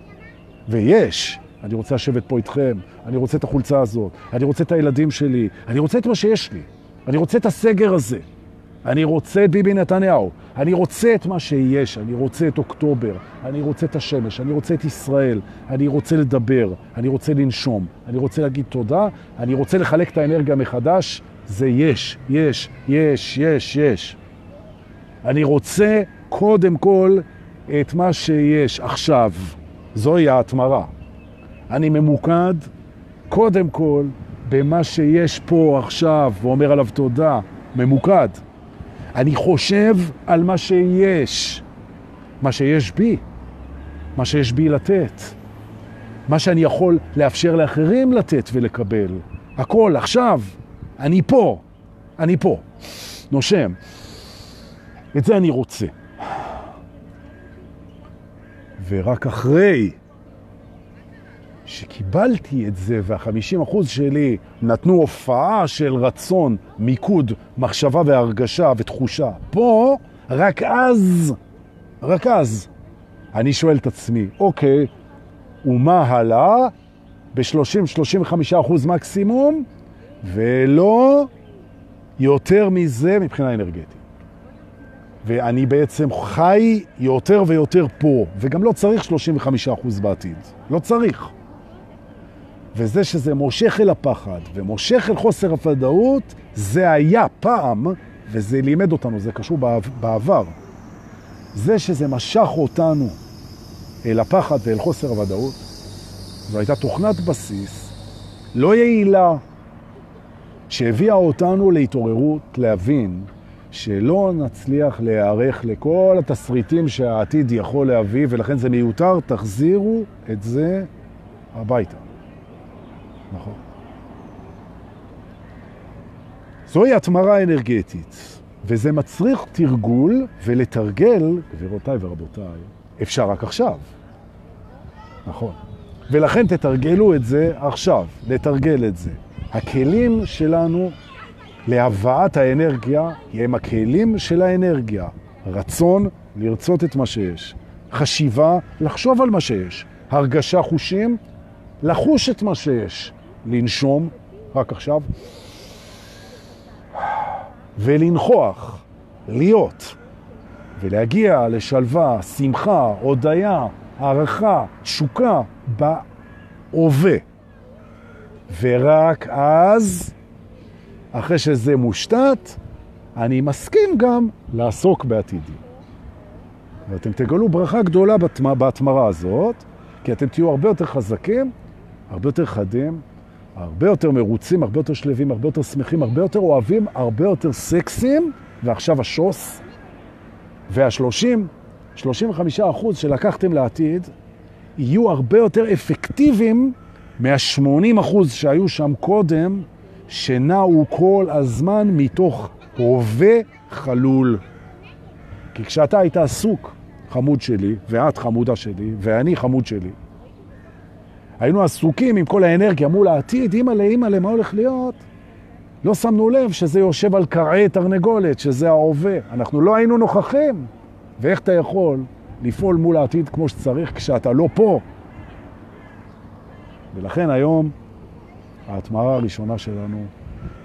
ויש. אני רוצה לשבת פה איתכם, אני רוצה את החולצה הזאת, אני רוצה את הילדים שלי, אני רוצה את מה שיש לי. אני רוצה את הסגר הזה. אני רוצה את ביבי נתניהו. אני רוצה את מה שיש. אני רוצה את אוקטובר. אני רוצה את השמש. אני רוצה את ישראל. אני רוצה לדבר. אני רוצה לנשום. אני רוצה להגיד תודה. אני רוצה לחלק את האנרגיה מחדש. זה יש, יש, יש, יש, יש. אני רוצה קודם כל את מה שיש עכשיו. זוהי ההתמרה. אני ממוקד קודם כל במה שיש פה עכשיו, ואומר עליו תודה, ממוקד. אני חושב על מה שיש, מה שיש בי, מה שיש בי לתת, מה שאני יכול לאפשר לאחרים לתת ולקבל. הכל, עכשיו, אני פה, אני פה, נושם. את זה אני רוצה. ורק אחרי שקיבלתי את זה והחמישים אחוז שלי נתנו הופעה של רצון, מיקוד, מחשבה והרגשה ותחושה. פה, רק אז, רק אז, אני שואל את עצמי, אוקיי, ומה הלאה? ב-30-35 אחוז מקסימום, ולא יותר מזה מבחינה אנרגטית. ואני בעצם חי יותר ויותר פה, וגם לא צריך 35 אחוז בעתיד. לא צריך. וזה שזה מושך אל הפחד ומושך אל חוסר הוודאות, זה היה פעם, וזה לימד אותנו, זה קשור בעבר. זה שזה משך אותנו אל הפחד ואל חוסר הוודאות, זו הייתה תוכנת בסיס לא יעילה, שהביאה אותנו להתעוררות, להבין שלא נצליח להיערך לכל התסריטים שהעתיד יכול להביא, ולכן זה מיותר, תחזירו את זה הביתה. נכון. זוהי התמרה אנרגטית, וזה מצריך תרגול ולתרגל, גבירותיי ורבותיי, אפשר רק עכשיו. נכון. ולכן תתרגלו את זה עכשיו, לתרגל את זה. הכלים שלנו להבאת האנרגיה הם הכלים של האנרגיה. רצון לרצות את מה שיש. חשיבה, לחשוב על מה שיש. הרגשה חושים, לחוש את מה שיש. לנשום, רק עכשיו, ולנחוח, להיות, ולהגיע לשלווה, שמחה, הודיה, הערכה, תשוקה, בהווה. ורק אז, אחרי שזה מושתת, אני מסכים גם לעסוק בעתידי. ואתם תגלו ברכה גדולה בהתמרה הזאת, כי אתם תהיו הרבה יותר חזקים, הרבה יותר חדים, הרבה יותר מרוצים, הרבה יותר שלווים, הרבה יותר שמחים, הרבה יותר אוהבים, הרבה יותר סקסים, ועכשיו השוס. וה-30, 35 אחוז שלקחתם לעתיד, יהיו הרבה יותר אפקטיביים מה-80 אחוז שהיו שם קודם, שנעו כל הזמן מתוך הווה חלול. כי כשאתה היית עסוק, חמוד שלי, ואת חמודה שלי, ואני חמוד שלי, היינו עסוקים עם כל האנרגיה מול העתיד, אימא'לה, אימא'לה, מה הולך להיות? לא שמנו לב שזה יושב על קרעי תרנגולת, שזה ההווה. אנחנו לא היינו נוכחים. ואיך אתה יכול לפעול מול העתיד כמו שצריך כשאתה לא פה? ולכן היום ההתמרה הראשונה שלנו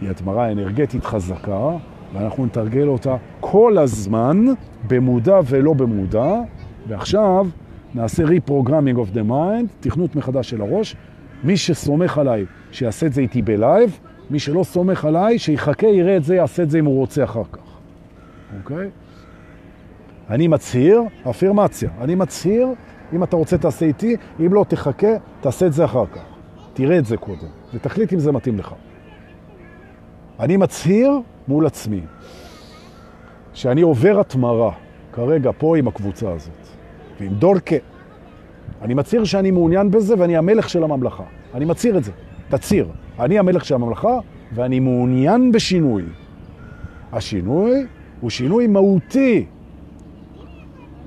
היא התמרה אנרגטית חזקה, ואנחנו נתרגל אותה כל הזמן, במודע ולא במודע, ועכשיו נעשה re-programming of the mind, תכנות מחדש של הראש. מי שסומך עליי, שיעשה את זה איתי בלייב, מי שלא סומך עליי, שיחכה, יראה את זה, יעשה את זה אם הוא רוצה אחר כך. אוקיי? אני מצהיר, אפירמציה, אני מצהיר, אם אתה רוצה תעשה איתי, אם לא תחכה, תעשה את זה אחר כך. תראה את זה קודם, ותחליט אם זה מתאים לך. אני מצהיר מול עצמי, שאני עובר התמרה, כרגע פה עם הקבוצה הזאת. ועם דורקה. אני מצהיר שאני מעוניין בזה ואני המלך של הממלכה. אני מצהיר את זה. תצהיר. אני המלך של הממלכה ואני מעוניין בשינוי. השינוי הוא שינוי מהותי,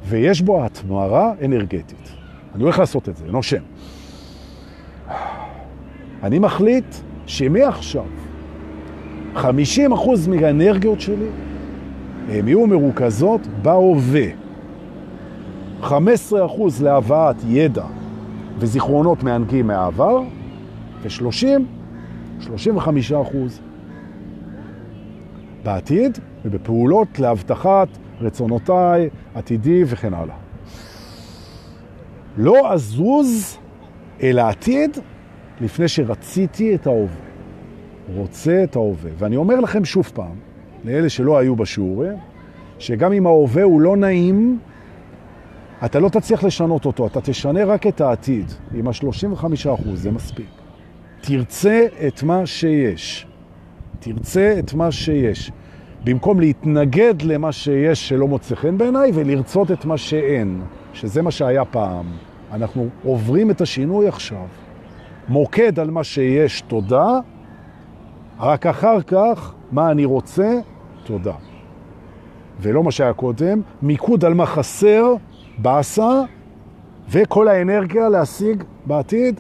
ויש בו התמרה אנרגטית. אני הולך לעשות את זה, נושם. אני מחליט שמעכשיו 50% מהאנרגיות שלי הן יהיו מרוכזות בהווה. 15% להבאת ידע וזיכרונות מענגים מהעבר, ו-30, 35 אחוז בעתיד ובפעולות להבטחת רצונותיי, עתידי וכן הלאה. לא אזוז אל העתיד לפני שרציתי את ההווה. רוצה את ההווה. ואני אומר לכם שוב פעם, לאלה שלא היו בשיעורים, שגם אם ההווה הוא לא נעים, אתה לא תצליח לשנות אותו, אתה תשנה רק את העתיד. עם ה-35% זה מספיק. תרצה את מה שיש. תרצה את מה שיש. במקום להתנגד למה שיש שלא מוצא חן בעיניי ולרצות את מה שאין, שזה מה שהיה פעם. אנחנו עוברים את השינוי עכשיו. מוקד על מה שיש, תודה, רק אחר כך, מה אני רוצה, תודה. ולא מה שהיה קודם, מיקוד על מה חסר, בעשה, וכל האנרגיה להשיג בעתיד,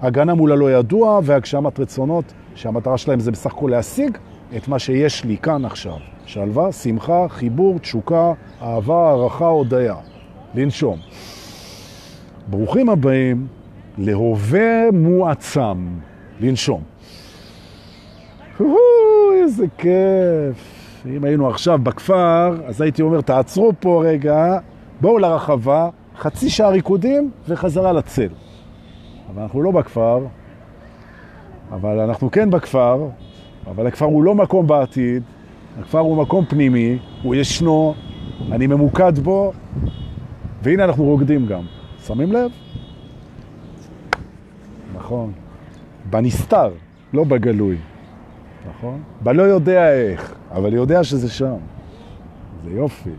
הגנה מול הלא ידוע והגשמת רצונות, שהמטרה שלהם זה בסך הכל להשיג את מה שיש לי כאן עכשיו. שלווה, שמחה, חיבור, תשוקה, אהבה, הערכה, הודיה. לנשום. ברוכים הבאים להווה מועצם. לנשום. איזה כיף. אם היינו עכשיו בכפר, אז הייתי אומר, תעצרו פה רגע, בואו לרחבה, חצי שעה ריקודים וחזרה לצל. אבל אנחנו לא בכפר, אבל אנחנו כן בכפר, אבל הכפר הוא לא מקום בעתיד, הכפר הוא מקום פנימי, הוא ישנו, אני ממוקד בו, והנה אנחנו רוקדים גם. שמים לב? נכון. בנסתר, לא בגלוי. נכון? בלא יודע איך, אבל יודע שזה שם. זה יופי.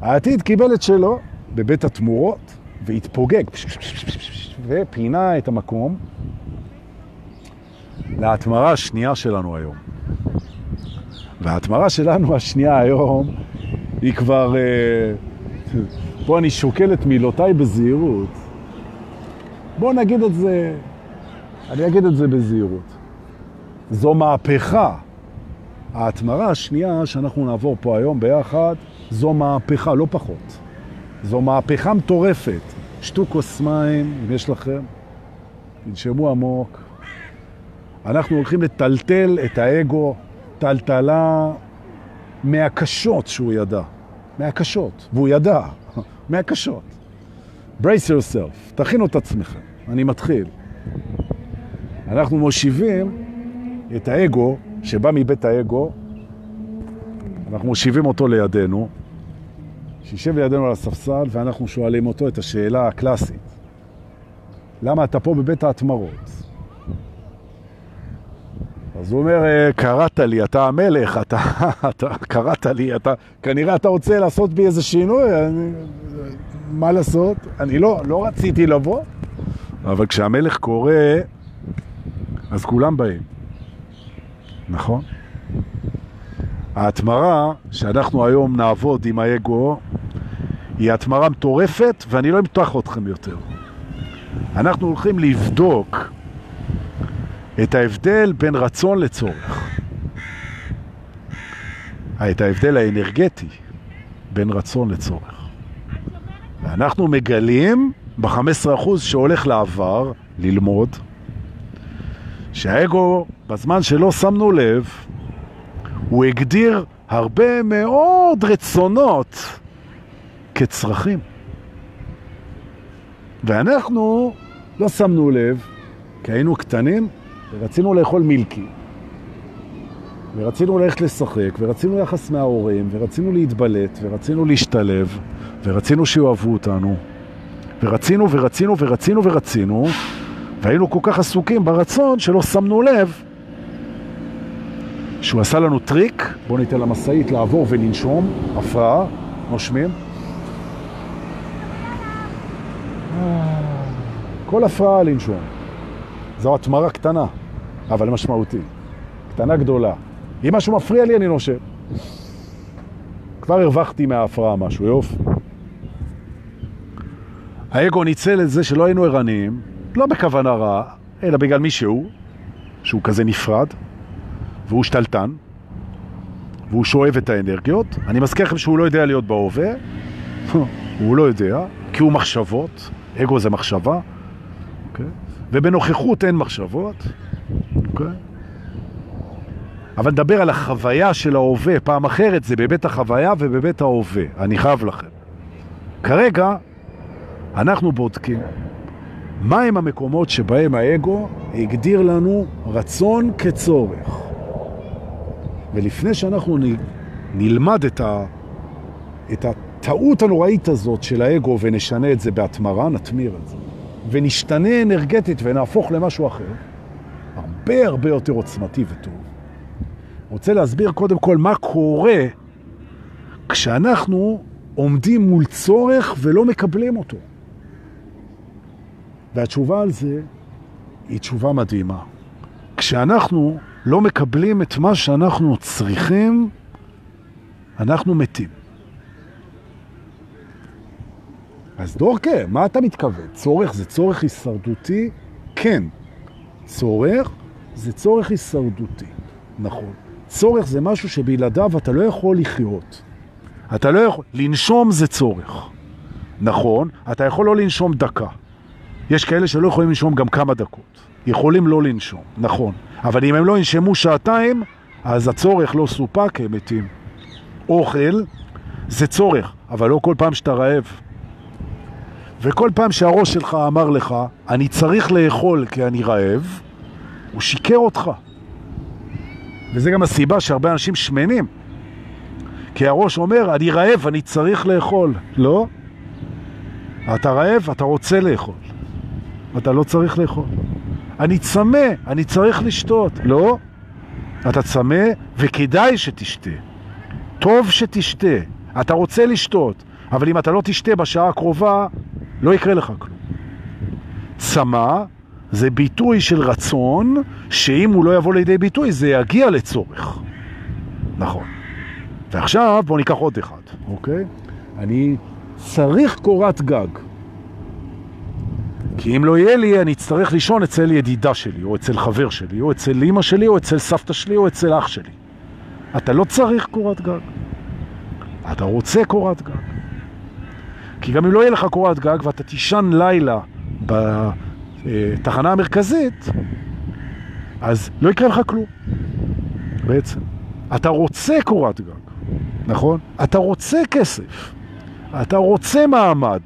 העתיד קיבל את שלו בבית התמורות והתפוגג ופינה את המקום להתמרה השנייה שלנו היום. וההתמרה שלנו השנייה היום היא כבר... אה, פה אני שוקל את מילותיי בזהירות. בואו נגיד את זה, אני אגיד את זה בזהירות. זו מהפכה. ההתמרה השנייה שאנחנו נעבור פה היום ביחד, זו מהפכה, לא פחות. זו מהפכה מטורפת. שתו כוס מים, אם יש לכם, תנשמו עמוק. אנחנו הולכים לטלטל את האגו, טלטלה מהקשות שהוא ידע. מהקשות, והוא ידע, מהקשות. brace yourself, תכינו את עצמכם, אני מתחיל. אנחנו מושיבים את האגו, שבא מבית האגו, אנחנו מושיבים אותו לידינו, שישב לידינו על הספסל, ואנחנו שואלים אותו את השאלה הקלאסית. למה אתה פה בבית ההתמרות? אז הוא אומר, אה, קראת לי, אתה המלך, אתה, אתה קראת לי, אתה, כנראה אתה רוצה לעשות בי איזה שינוי, אני, מה לעשות? אני לא, לא רציתי לבוא, אבל כשהמלך קורא, אז כולם באים. נכון? ההתמרה שאנחנו היום נעבוד עם האגו היא התמרה מטורפת, ואני לא אמתח אתכם יותר. אנחנו הולכים לבדוק את ההבדל בין רצון לצורך. את ההבדל האנרגטי בין רצון לצורך. ואנחנו מגלים ב-15% שהולך לעבר, ללמוד, שהאגו, בזמן שלא שמנו לב, הוא הגדיר הרבה מאוד רצונות כצרכים. ואנחנו לא שמנו לב, כי היינו קטנים, ורצינו לאכול מילקי, ורצינו ללכת לשחק, ורצינו יחס מההורים, ורצינו להתבלט, ורצינו להשתלב, ורצינו שיאהבו אותנו, ורצינו ורצינו ורצינו ורצינו, והיינו כל כך עסוקים ברצון שלא שמנו לב שהוא עשה לנו טריק, בואו ניתן למסעית לעבור ולנשום, הפרעה, נושמים. כל הפרעה לנשום. זו התמרה קטנה, אבל משמעותית. קטנה גדולה. אם משהו מפריע לי, אני נושם. כבר הרווחתי מההפרעה משהו, יופי. האגו ניצל את זה שלא היינו ערניים, לא בכוונה רעה, אלא בגלל מישהו, שהוא כזה נפרד, והוא שתלטן, והוא שואב את האנרגיות. אני מזכיר לכם שהוא לא יודע להיות בהווה, הוא לא יודע, כי הוא מחשבות, אגו זה מחשבה, okay? אוקיי? ובנוכחות אין מחשבות, okay? אוקיי? אבל נדבר על החוויה של ההווה, פעם אחרת זה בבית החוויה ובבית ההווה, אני חייב לכם. כרגע אנחנו בודקים מהם המקומות שבהם האגו הגדיר לנו רצון כצורך. ולפני שאנחנו נלמד את, ה, את הטעות הנוראית הזאת של האגו ונשנה את זה בהתמרה, נתמיר את זה, ונשתנה אנרגטית ונהפוך למשהו אחר, הרבה הרבה יותר עוצמתי וטוב. רוצה להסביר קודם כל מה קורה כשאנחנו עומדים מול צורך ולא מקבלים אותו. והתשובה על זה היא תשובה מדהימה. כשאנחנו לא מקבלים את מה שאנחנו צריכים, אנחנו מתים. אז דורקה, מה אתה מתכוון? צורך זה צורך הישרדותי? כן. צורך זה צורך הישרדותי, נכון. צורך זה משהו שבלעדיו אתה לא יכול לחיות. אתה לא יכול... לנשום זה צורך. נכון, אתה יכול לא לנשום דקה. יש כאלה שלא יכולים לנשום גם כמה דקות. יכולים לא לנשום, נכון. אבל אם הם לא ינשמו שעתיים, אז הצורך לא סופק, הם מתים. אוכל זה צורך, אבל לא כל פעם שאתה רעב. וכל פעם שהראש שלך אמר לך, אני צריך לאכול כי אני רעב, הוא שיקר אותך. וזה גם הסיבה שהרבה אנשים שמנים. כי הראש אומר, אני רעב, אני צריך לאכול. לא. אתה רעב, אתה רוצה לאכול. אתה לא צריך לאכול. אני צמא, אני צריך לשתות. לא. אתה צמא וכדאי שתשתה. טוב שתשתה. אתה רוצה לשתות, אבל אם אתה לא תשתה בשעה הקרובה, לא יקרה לך כלום. צמא זה ביטוי של רצון, שאם הוא לא יבוא לידי ביטוי, זה יגיע לצורך. נכון. ועכשיו בואו ניקח עוד אחד, אוקיי? אני צריך קורת גג. כי אם לא יהיה לי, אני אצטרך לישון אצל ידידה שלי, או אצל חבר שלי, או אצל אמא שלי, או אצל סבתא שלי, או אצל אח שלי. אתה לא צריך קורת גג. אתה רוצה קורת גג. כי גם אם לא יהיה לך קורת גג ואתה תישן לילה בתחנה המרכזית, אז לא יקרה לך כלום, בעצם. אתה רוצה קורת גג, נכון? אתה רוצה כסף, אתה רוצה מעמד,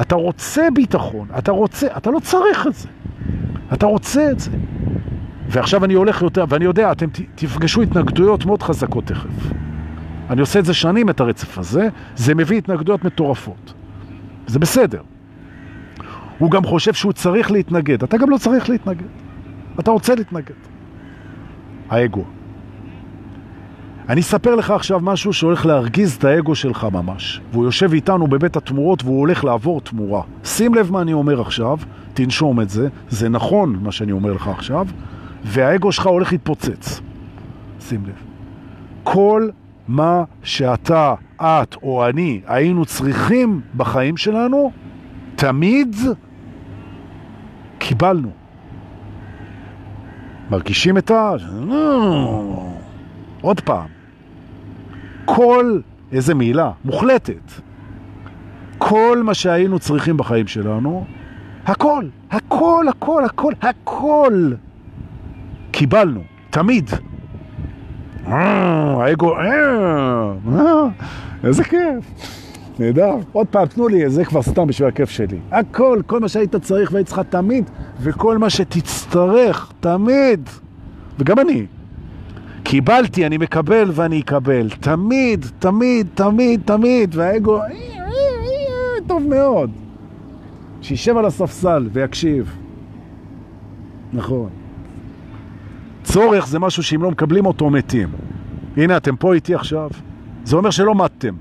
אתה רוצה ביטחון, אתה רוצה, אתה לא צריך את זה. אתה רוצה את זה. ועכשיו אני הולך יותר, ואני יודע, אתם תפגשו התנגדויות מאוד חזקות תכף. אני עושה את זה שנים, את הרצף הזה, זה מביא התנגדויות מטורפות. זה בסדר. הוא גם חושב שהוא צריך להתנגד. אתה גם לא צריך להתנגד. אתה רוצה להתנגד. האגו. אני אספר לך עכשיו משהו שהולך להרגיז את האגו שלך ממש. והוא יושב איתנו בבית התמורות והוא הולך לעבור תמורה. שים לב מה אני אומר עכשיו, תנשום את זה, זה נכון מה שאני אומר לך עכשיו, והאגו שלך הולך להתפוצץ. שים לב. כל מה שאתה, את או אני היינו צריכים בחיים שלנו, תמיד קיבלנו. מרגישים את ה... עוד פעם. כל, איזה מילה, מוחלטת. כל מה שהיינו צריכים בחיים שלנו, הכל, הכל, הכל, הכל, הכל קיבלנו, תמיד. אה, האגו, אה, איזה כיף. נהדר. עוד פעם, תנו לי, זה כבר סתם בשביל הכיף שלי. הכל, כל מה שהיית צריך והיית צריכה תמיד, וכל מה שתצטרך, תמיד. וגם אני. קיבלתי, אני מקבל ואני אקבל. תמיד, תמיד, תמיד, תמיד. והאגו, טוב מאוד. שישב על הספסל ויקשיב. נכון. צורך זה משהו שאם לא מקבלים אותו מתים. הנה, אתם פה איתי עכשיו. זה אומר שלא מתתם.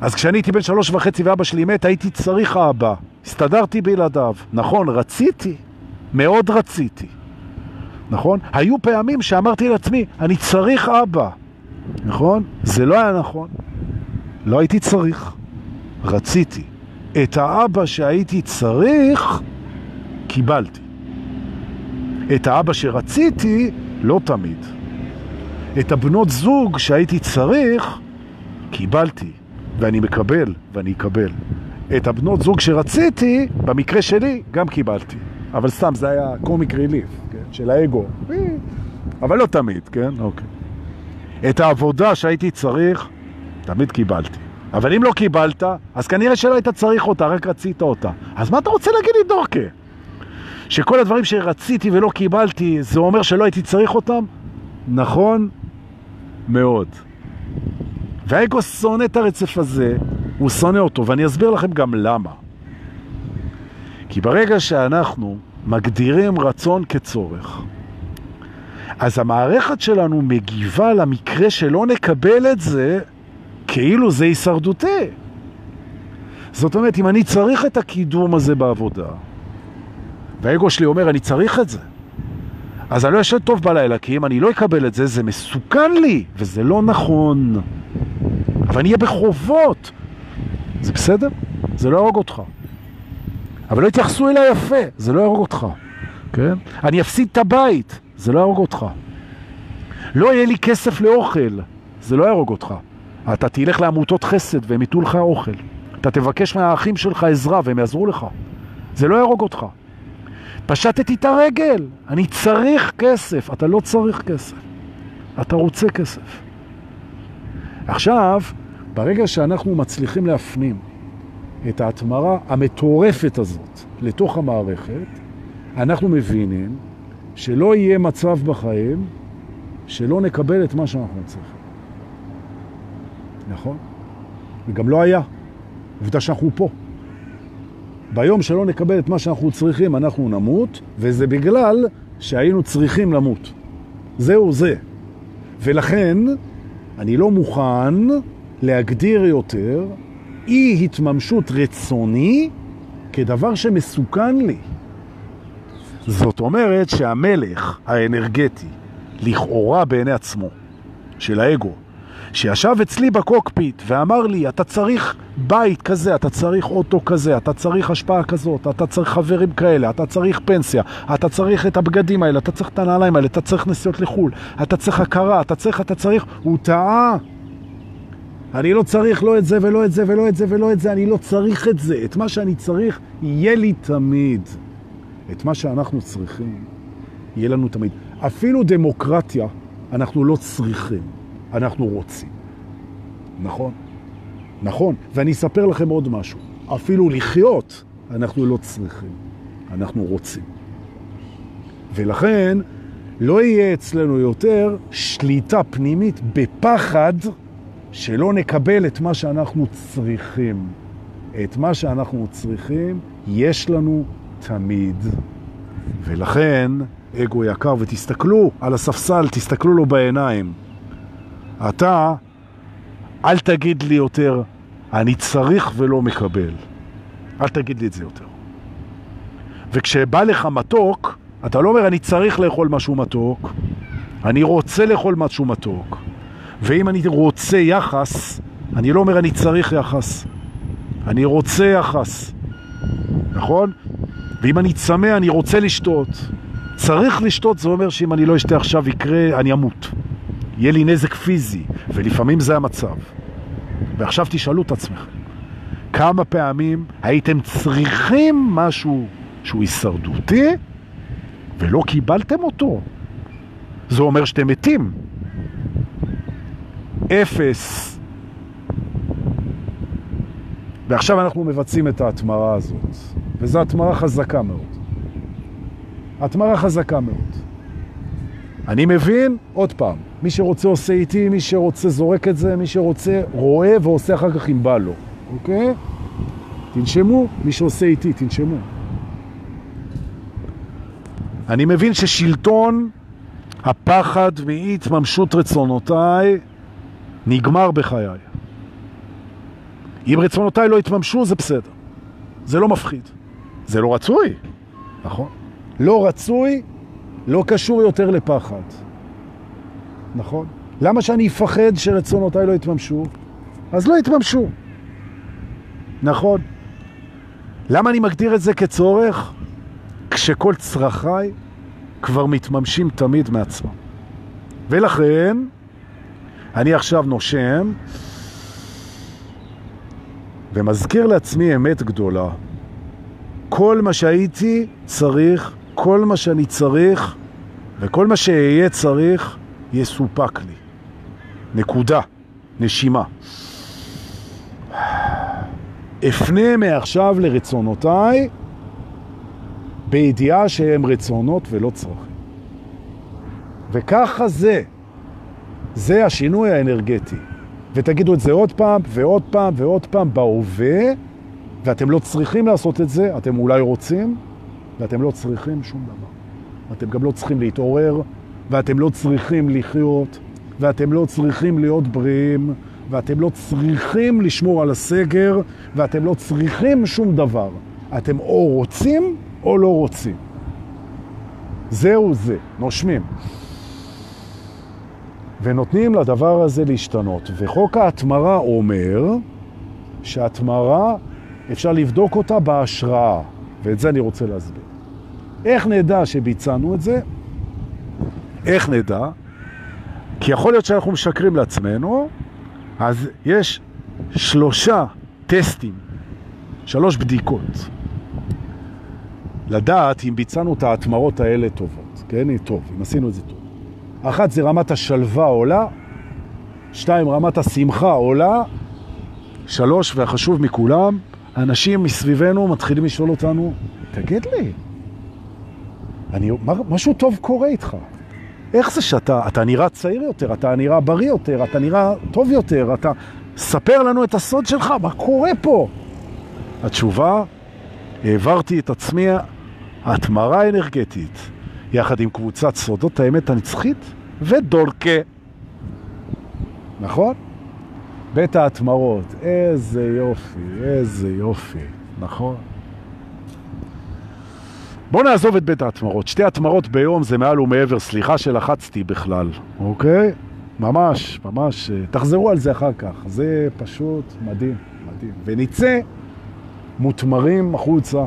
אז כשאני הייתי בן שלוש וחצי ואבא שלי מת, הייתי צריך אבא. הסתדרתי בלעדיו. נכון, רציתי. מאוד רציתי. נכון? היו פעמים שאמרתי לעצמי, אני צריך אבא. נכון? זה לא היה נכון. לא הייתי צריך. רציתי. את האבא שהייתי צריך, קיבלתי. את האבא שרציתי, לא תמיד. את הבנות זוג שהייתי צריך, קיבלתי, ואני מקבל, ואני אקבל. את הבנות זוג שרציתי, במקרה שלי, גם קיבלתי. אבל סתם, זה היה קומיק ריליף, כן? של האגו. אבל לא תמיד, כן? אוקיי. את העבודה שהייתי צריך, תמיד קיבלתי. אבל אם לא קיבלת, אז כנראה שלא היית צריך אותה, רק רצית אותה. אז מה אתה רוצה להגיד לי, דורקה? שכל הדברים שרציתי ולא קיבלתי, זה אומר שלא הייתי צריך אותם? נכון מאוד. והאגו שונא את הרצף הזה, הוא שונא אותו, ואני אסביר לכם גם למה. כי ברגע שאנחנו מגדירים רצון כצורך, אז המערכת שלנו מגיבה למקרה שלא נקבל את זה כאילו זה הישרדותי. זאת אומרת, אם אני צריך את הקידום הזה בעבודה, והאגו שלי אומר, אני צריך את זה, אז אני לא ישן טוב בלילה, כי אם אני לא אקבל את זה, זה מסוכן לי, וזה לא נכון. אבל אני אהיה בחובות. זה בסדר? זה לא יהרוג אותך. אבל לא יתייחסו אליי יפה, זה לא יהרוג אותך. כן? אני אפסיד את הבית, זה לא יהרוג אותך. לא יהיה לי כסף לאוכל, זה לא יהרוג אותך. אתה תלך לעמותות חסד והם ייתנו לך אוכל. אתה תבקש מהאחים שלך עזרה והם יעזרו לך. זה לא יהרוג אותך. פשטתי את הרגל, אני צריך כסף. אתה לא צריך כסף, אתה רוצה כסף. עכשיו, ברגע שאנחנו מצליחים להפנים את ההתמרה המטורפת הזאת לתוך המערכת, אנחנו מבינים שלא יהיה מצב בחיים שלא נקבל את מה שאנחנו צריכים. נכון? וגם לא היה. עובדה שאנחנו פה. ביום שלא נקבל את מה שאנחנו צריכים, אנחנו נמות, וזה בגלל שהיינו צריכים למות. זהו זה. ולכן, אני לא מוכן להגדיר יותר אי התממשות רצוני כדבר שמסוכן לי. זאת אומרת שהמלך האנרגטי, לכאורה בעיני עצמו, של האגו, שישב אצלי בקוקפיט ואמר לי, אתה צריך בית כזה, אתה צריך אוטו כזה, אתה צריך השפעה כזאת, אתה צריך חברים כאלה, אתה צריך פנסיה, אתה צריך את הבגדים האלה, אתה צריך את הנעליים האלה, אתה צריך נסיעות לחו"ל, אתה צריך הכרה, אתה צריך, אתה צריך, הוא טעה. אני לא צריך לא את זה ולא את זה ולא את זה ולא את זה, אני לא צריך את זה. את מה שאני צריך, יהיה לי תמיד. את מה שאנחנו צריכים, יהיה לנו תמיד. אפילו דמוקרטיה אנחנו לא צריכים. אנחנו רוצים. נכון? נכון. ואני אספר לכם עוד משהו. אפילו לחיות אנחנו לא צריכים, אנחנו רוצים. ולכן לא יהיה אצלנו יותר שליטה פנימית בפחד שלא נקבל את מה שאנחנו צריכים. את מה שאנחנו צריכים יש לנו תמיד. ולכן, אגו יקר, ותסתכלו על הספסל, תסתכלו לו בעיניים. אתה, אל תגיד לי יותר, אני צריך ולא מקבל. אל תגיד לי את זה יותר. וכשבא לך מתוק, אתה לא אומר, אני צריך לאכול משהו מתוק, אני רוצה לאכול משהו מתוק. ואם אני רוצה יחס, אני לא אומר, אני צריך יחס. אני רוצה יחס. נכון? ואם אני צמא, אני רוצה לשתות. צריך לשתות, זה אומר שאם אני לא אשתה עכשיו יקרה, אני אמות. יהיה לי נזק פיזי, ולפעמים זה המצב. ועכשיו תשאלו את עצמכם, כמה פעמים הייתם צריכים משהו שהוא הישרדותי ולא קיבלתם אותו? זה אומר שאתם מתים. אפס. ועכשיו אנחנו מבצעים את ההתמרה הזאת, וזו התמרה חזקה מאוד. התמרה חזקה מאוד. אני מבין, עוד פעם, מי שרוצה עושה איתי, מי שרוצה זורק את זה, מי שרוצה רואה ועושה אחר כך אם בא לו, אוקיי? תנשמו, מי שעושה איתי, תנשמו. אני מבין ששלטון הפחד מאי התממשות רצונותיי נגמר בחיי. אם רצונותיי לא התממשו, זה בסדר. זה לא מפחיד. זה לא רצוי, נכון? לא רצוי, לא קשור יותר לפחד. נכון? למה שאני אפחד שרצונותיי לא יתממשו? אז לא יתממשו. נכון. למה אני מגדיר את זה כצורך? כשכל צרכיי כבר מתממשים תמיד מעצמם. ולכן, אני עכשיו נושם ומזכיר לעצמי אמת גדולה. כל מה שהייתי צריך, כל מה שאני צריך וכל מה שאהיה צריך יסופק לי. נקודה. נשימה. אפנה מעכשיו לרצונותיי בידיעה שהם רצונות ולא צרכים. וככה זה. זה השינוי האנרגטי. ותגידו את זה עוד פעם ועוד פעם ועוד פעם בהווה, ואתם לא צריכים לעשות את זה, אתם אולי רוצים, ואתם לא צריכים שום דבר. אתם גם לא צריכים להתעורר, ואתם לא צריכים לחיות, ואתם לא צריכים להיות בריאים, ואתם לא צריכים לשמור על הסגר, ואתם לא צריכים שום דבר. אתם או רוצים או לא רוצים. זהו זה, נושמים. ונותנים לדבר הזה להשתנות. וחוק ההתמרה אומר שההתמרה, אפשר לבדוק אותה בהשראה, ואת זה אני רוצה להסביר. איך נדע שביצענו את זה? איך נדע? כי יכול להיות שאנחנו משקרים לעצמנו, אז יש שלושה טסטים, שלוש בדיקות. לדעת אם ביצענו את ההתמרות האלה טובות, כן? טוב, אם עשינו את זה טוב. אחת זה רמת השלווה עולה, שתיים, רמת השמחה עולה, שלוש, והחשוב מכולם, אנשים מסביבנו מתחילים לשאול אותנו, תגיד לי, אני, משהו טוב קורה איתך. איך זה שאתה אתה נראה צעיר יותר, אתה נראה בריא יותר, אתה נראה טוב יותר, אתה... ספר לנו את הסוד שלך, מה קורה פה? התשובה, העברתי את עצמי התמרה אנרגטית, יחד עם קבוצת סודות האמת הנצחית ודורקה. נכון? בית ההתמרות, איזה יופי, איזה יופי, נכון? בואו נעזוב את בית ההתמרות. שתי התמרות ביום זה מעל ומעבר, סליחה שלחצתי בכלל, אוקיי? ממש, ממש, תחזרו על זה אחר כך. זה פשוט מדהים, מדהים. ונצא מותמרים החוצה,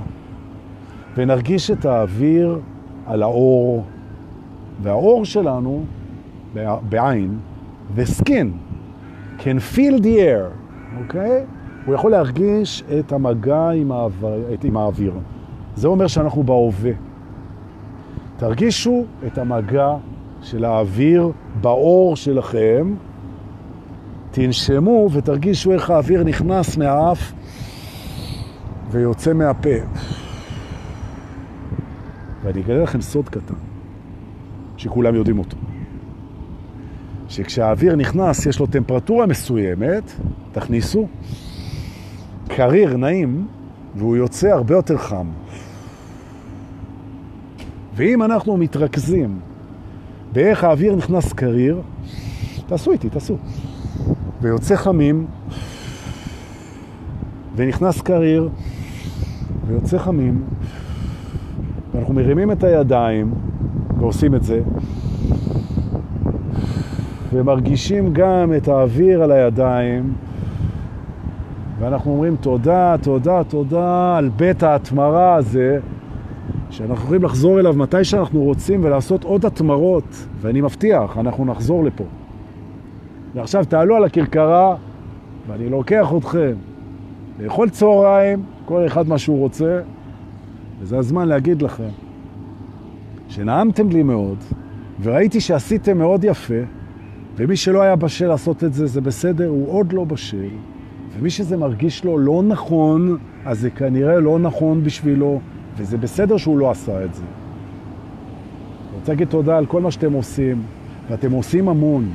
ונרגיש את האוויר על האור, והאור שלנו, בעין, the skin can feel the air, אוקיי? הוא יכול להרגיש את המגע עם האוויר. עם האוויר. זה אומר שאנחנו בהווה. תרגישו את המגע של האוויר באור שלכם, תנשמו ותרגישו איך האוויר נכנס מהאף ויוצא מהפה. ואני אגלה לכם סוד קטן, שכולם יודעים אותו. שכשהאוויר נכנס, יש לו טמפרטורה מסוימת, תכניסו, קריר, נעים, והוא יוצא הרבה יותר חם. ואם אנחנו מתרכזים באיך האוויר נכנס קריר, תעשו איתי, תעשו. ויוצא חמים, ונכנס קריר, ויוצא חמים, ואנחנו מרימים את הידיים ועושים את זה, ומרגישים גם את האוויר על הידיים, ואנחנו אומרים תודה, תודה, תודה על בית ההתמרה הזה, שאנחנו יכולים לחזור אליו מתי שאנחנו רוצים ולעשות עוד התמרות, ואני מבטיח, אנחנו נחזור לפה. ועכשיו תעלו על הכרכרה, ואני לוקח אתכם לאכול צהריים, כל אחד מה שהוא רוצה, וזה הזמן להגיד לכם שנעמתם לי מאוד, וראיתי שעשיתם מאוד יפה, ומי שלא היה בשל לעשות את זה, זה בסדר, הוא עוד לא בשל, ומי שזה מרגיש לו לא נכון, אז זה כנראה לא נכון בשבילו, וזה בסדר שהוא לא עשה את זה. אני רוצה להגיד תודה על כל מה שאתם עושים, ואתם עושים המון.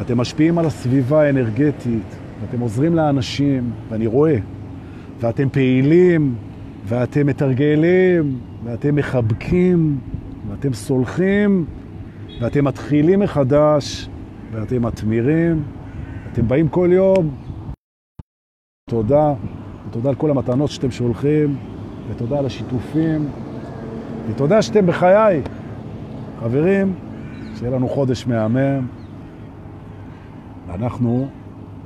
אתם משפיעים על הסביבה האנרגטית, ואתם עוזרים לאנשים, ואני רואה, ואתם פעילים, ואתם מתרגלים, ואתם מחבקים, ואתם סולחים, ואתם מתחילים מחדש, ואתם מתמירים, אתם באים כל יום. תודה, ותודה על כל המתנות שאתם שולחים. ותודה על השיתופים, ותודה שאתם בחיי. חברים, שיהיה לנו חודש מהמם. אנחנו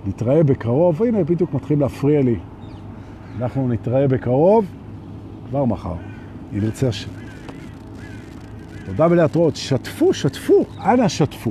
נתראה בקרוב, הנה בדיוק מתחילים להפריע לי. אנחנו נתראה בקרוב, כבר מחר, אם ירצה השם. תודה ולהתראות, שתפו, שתפו, אנא שתפו.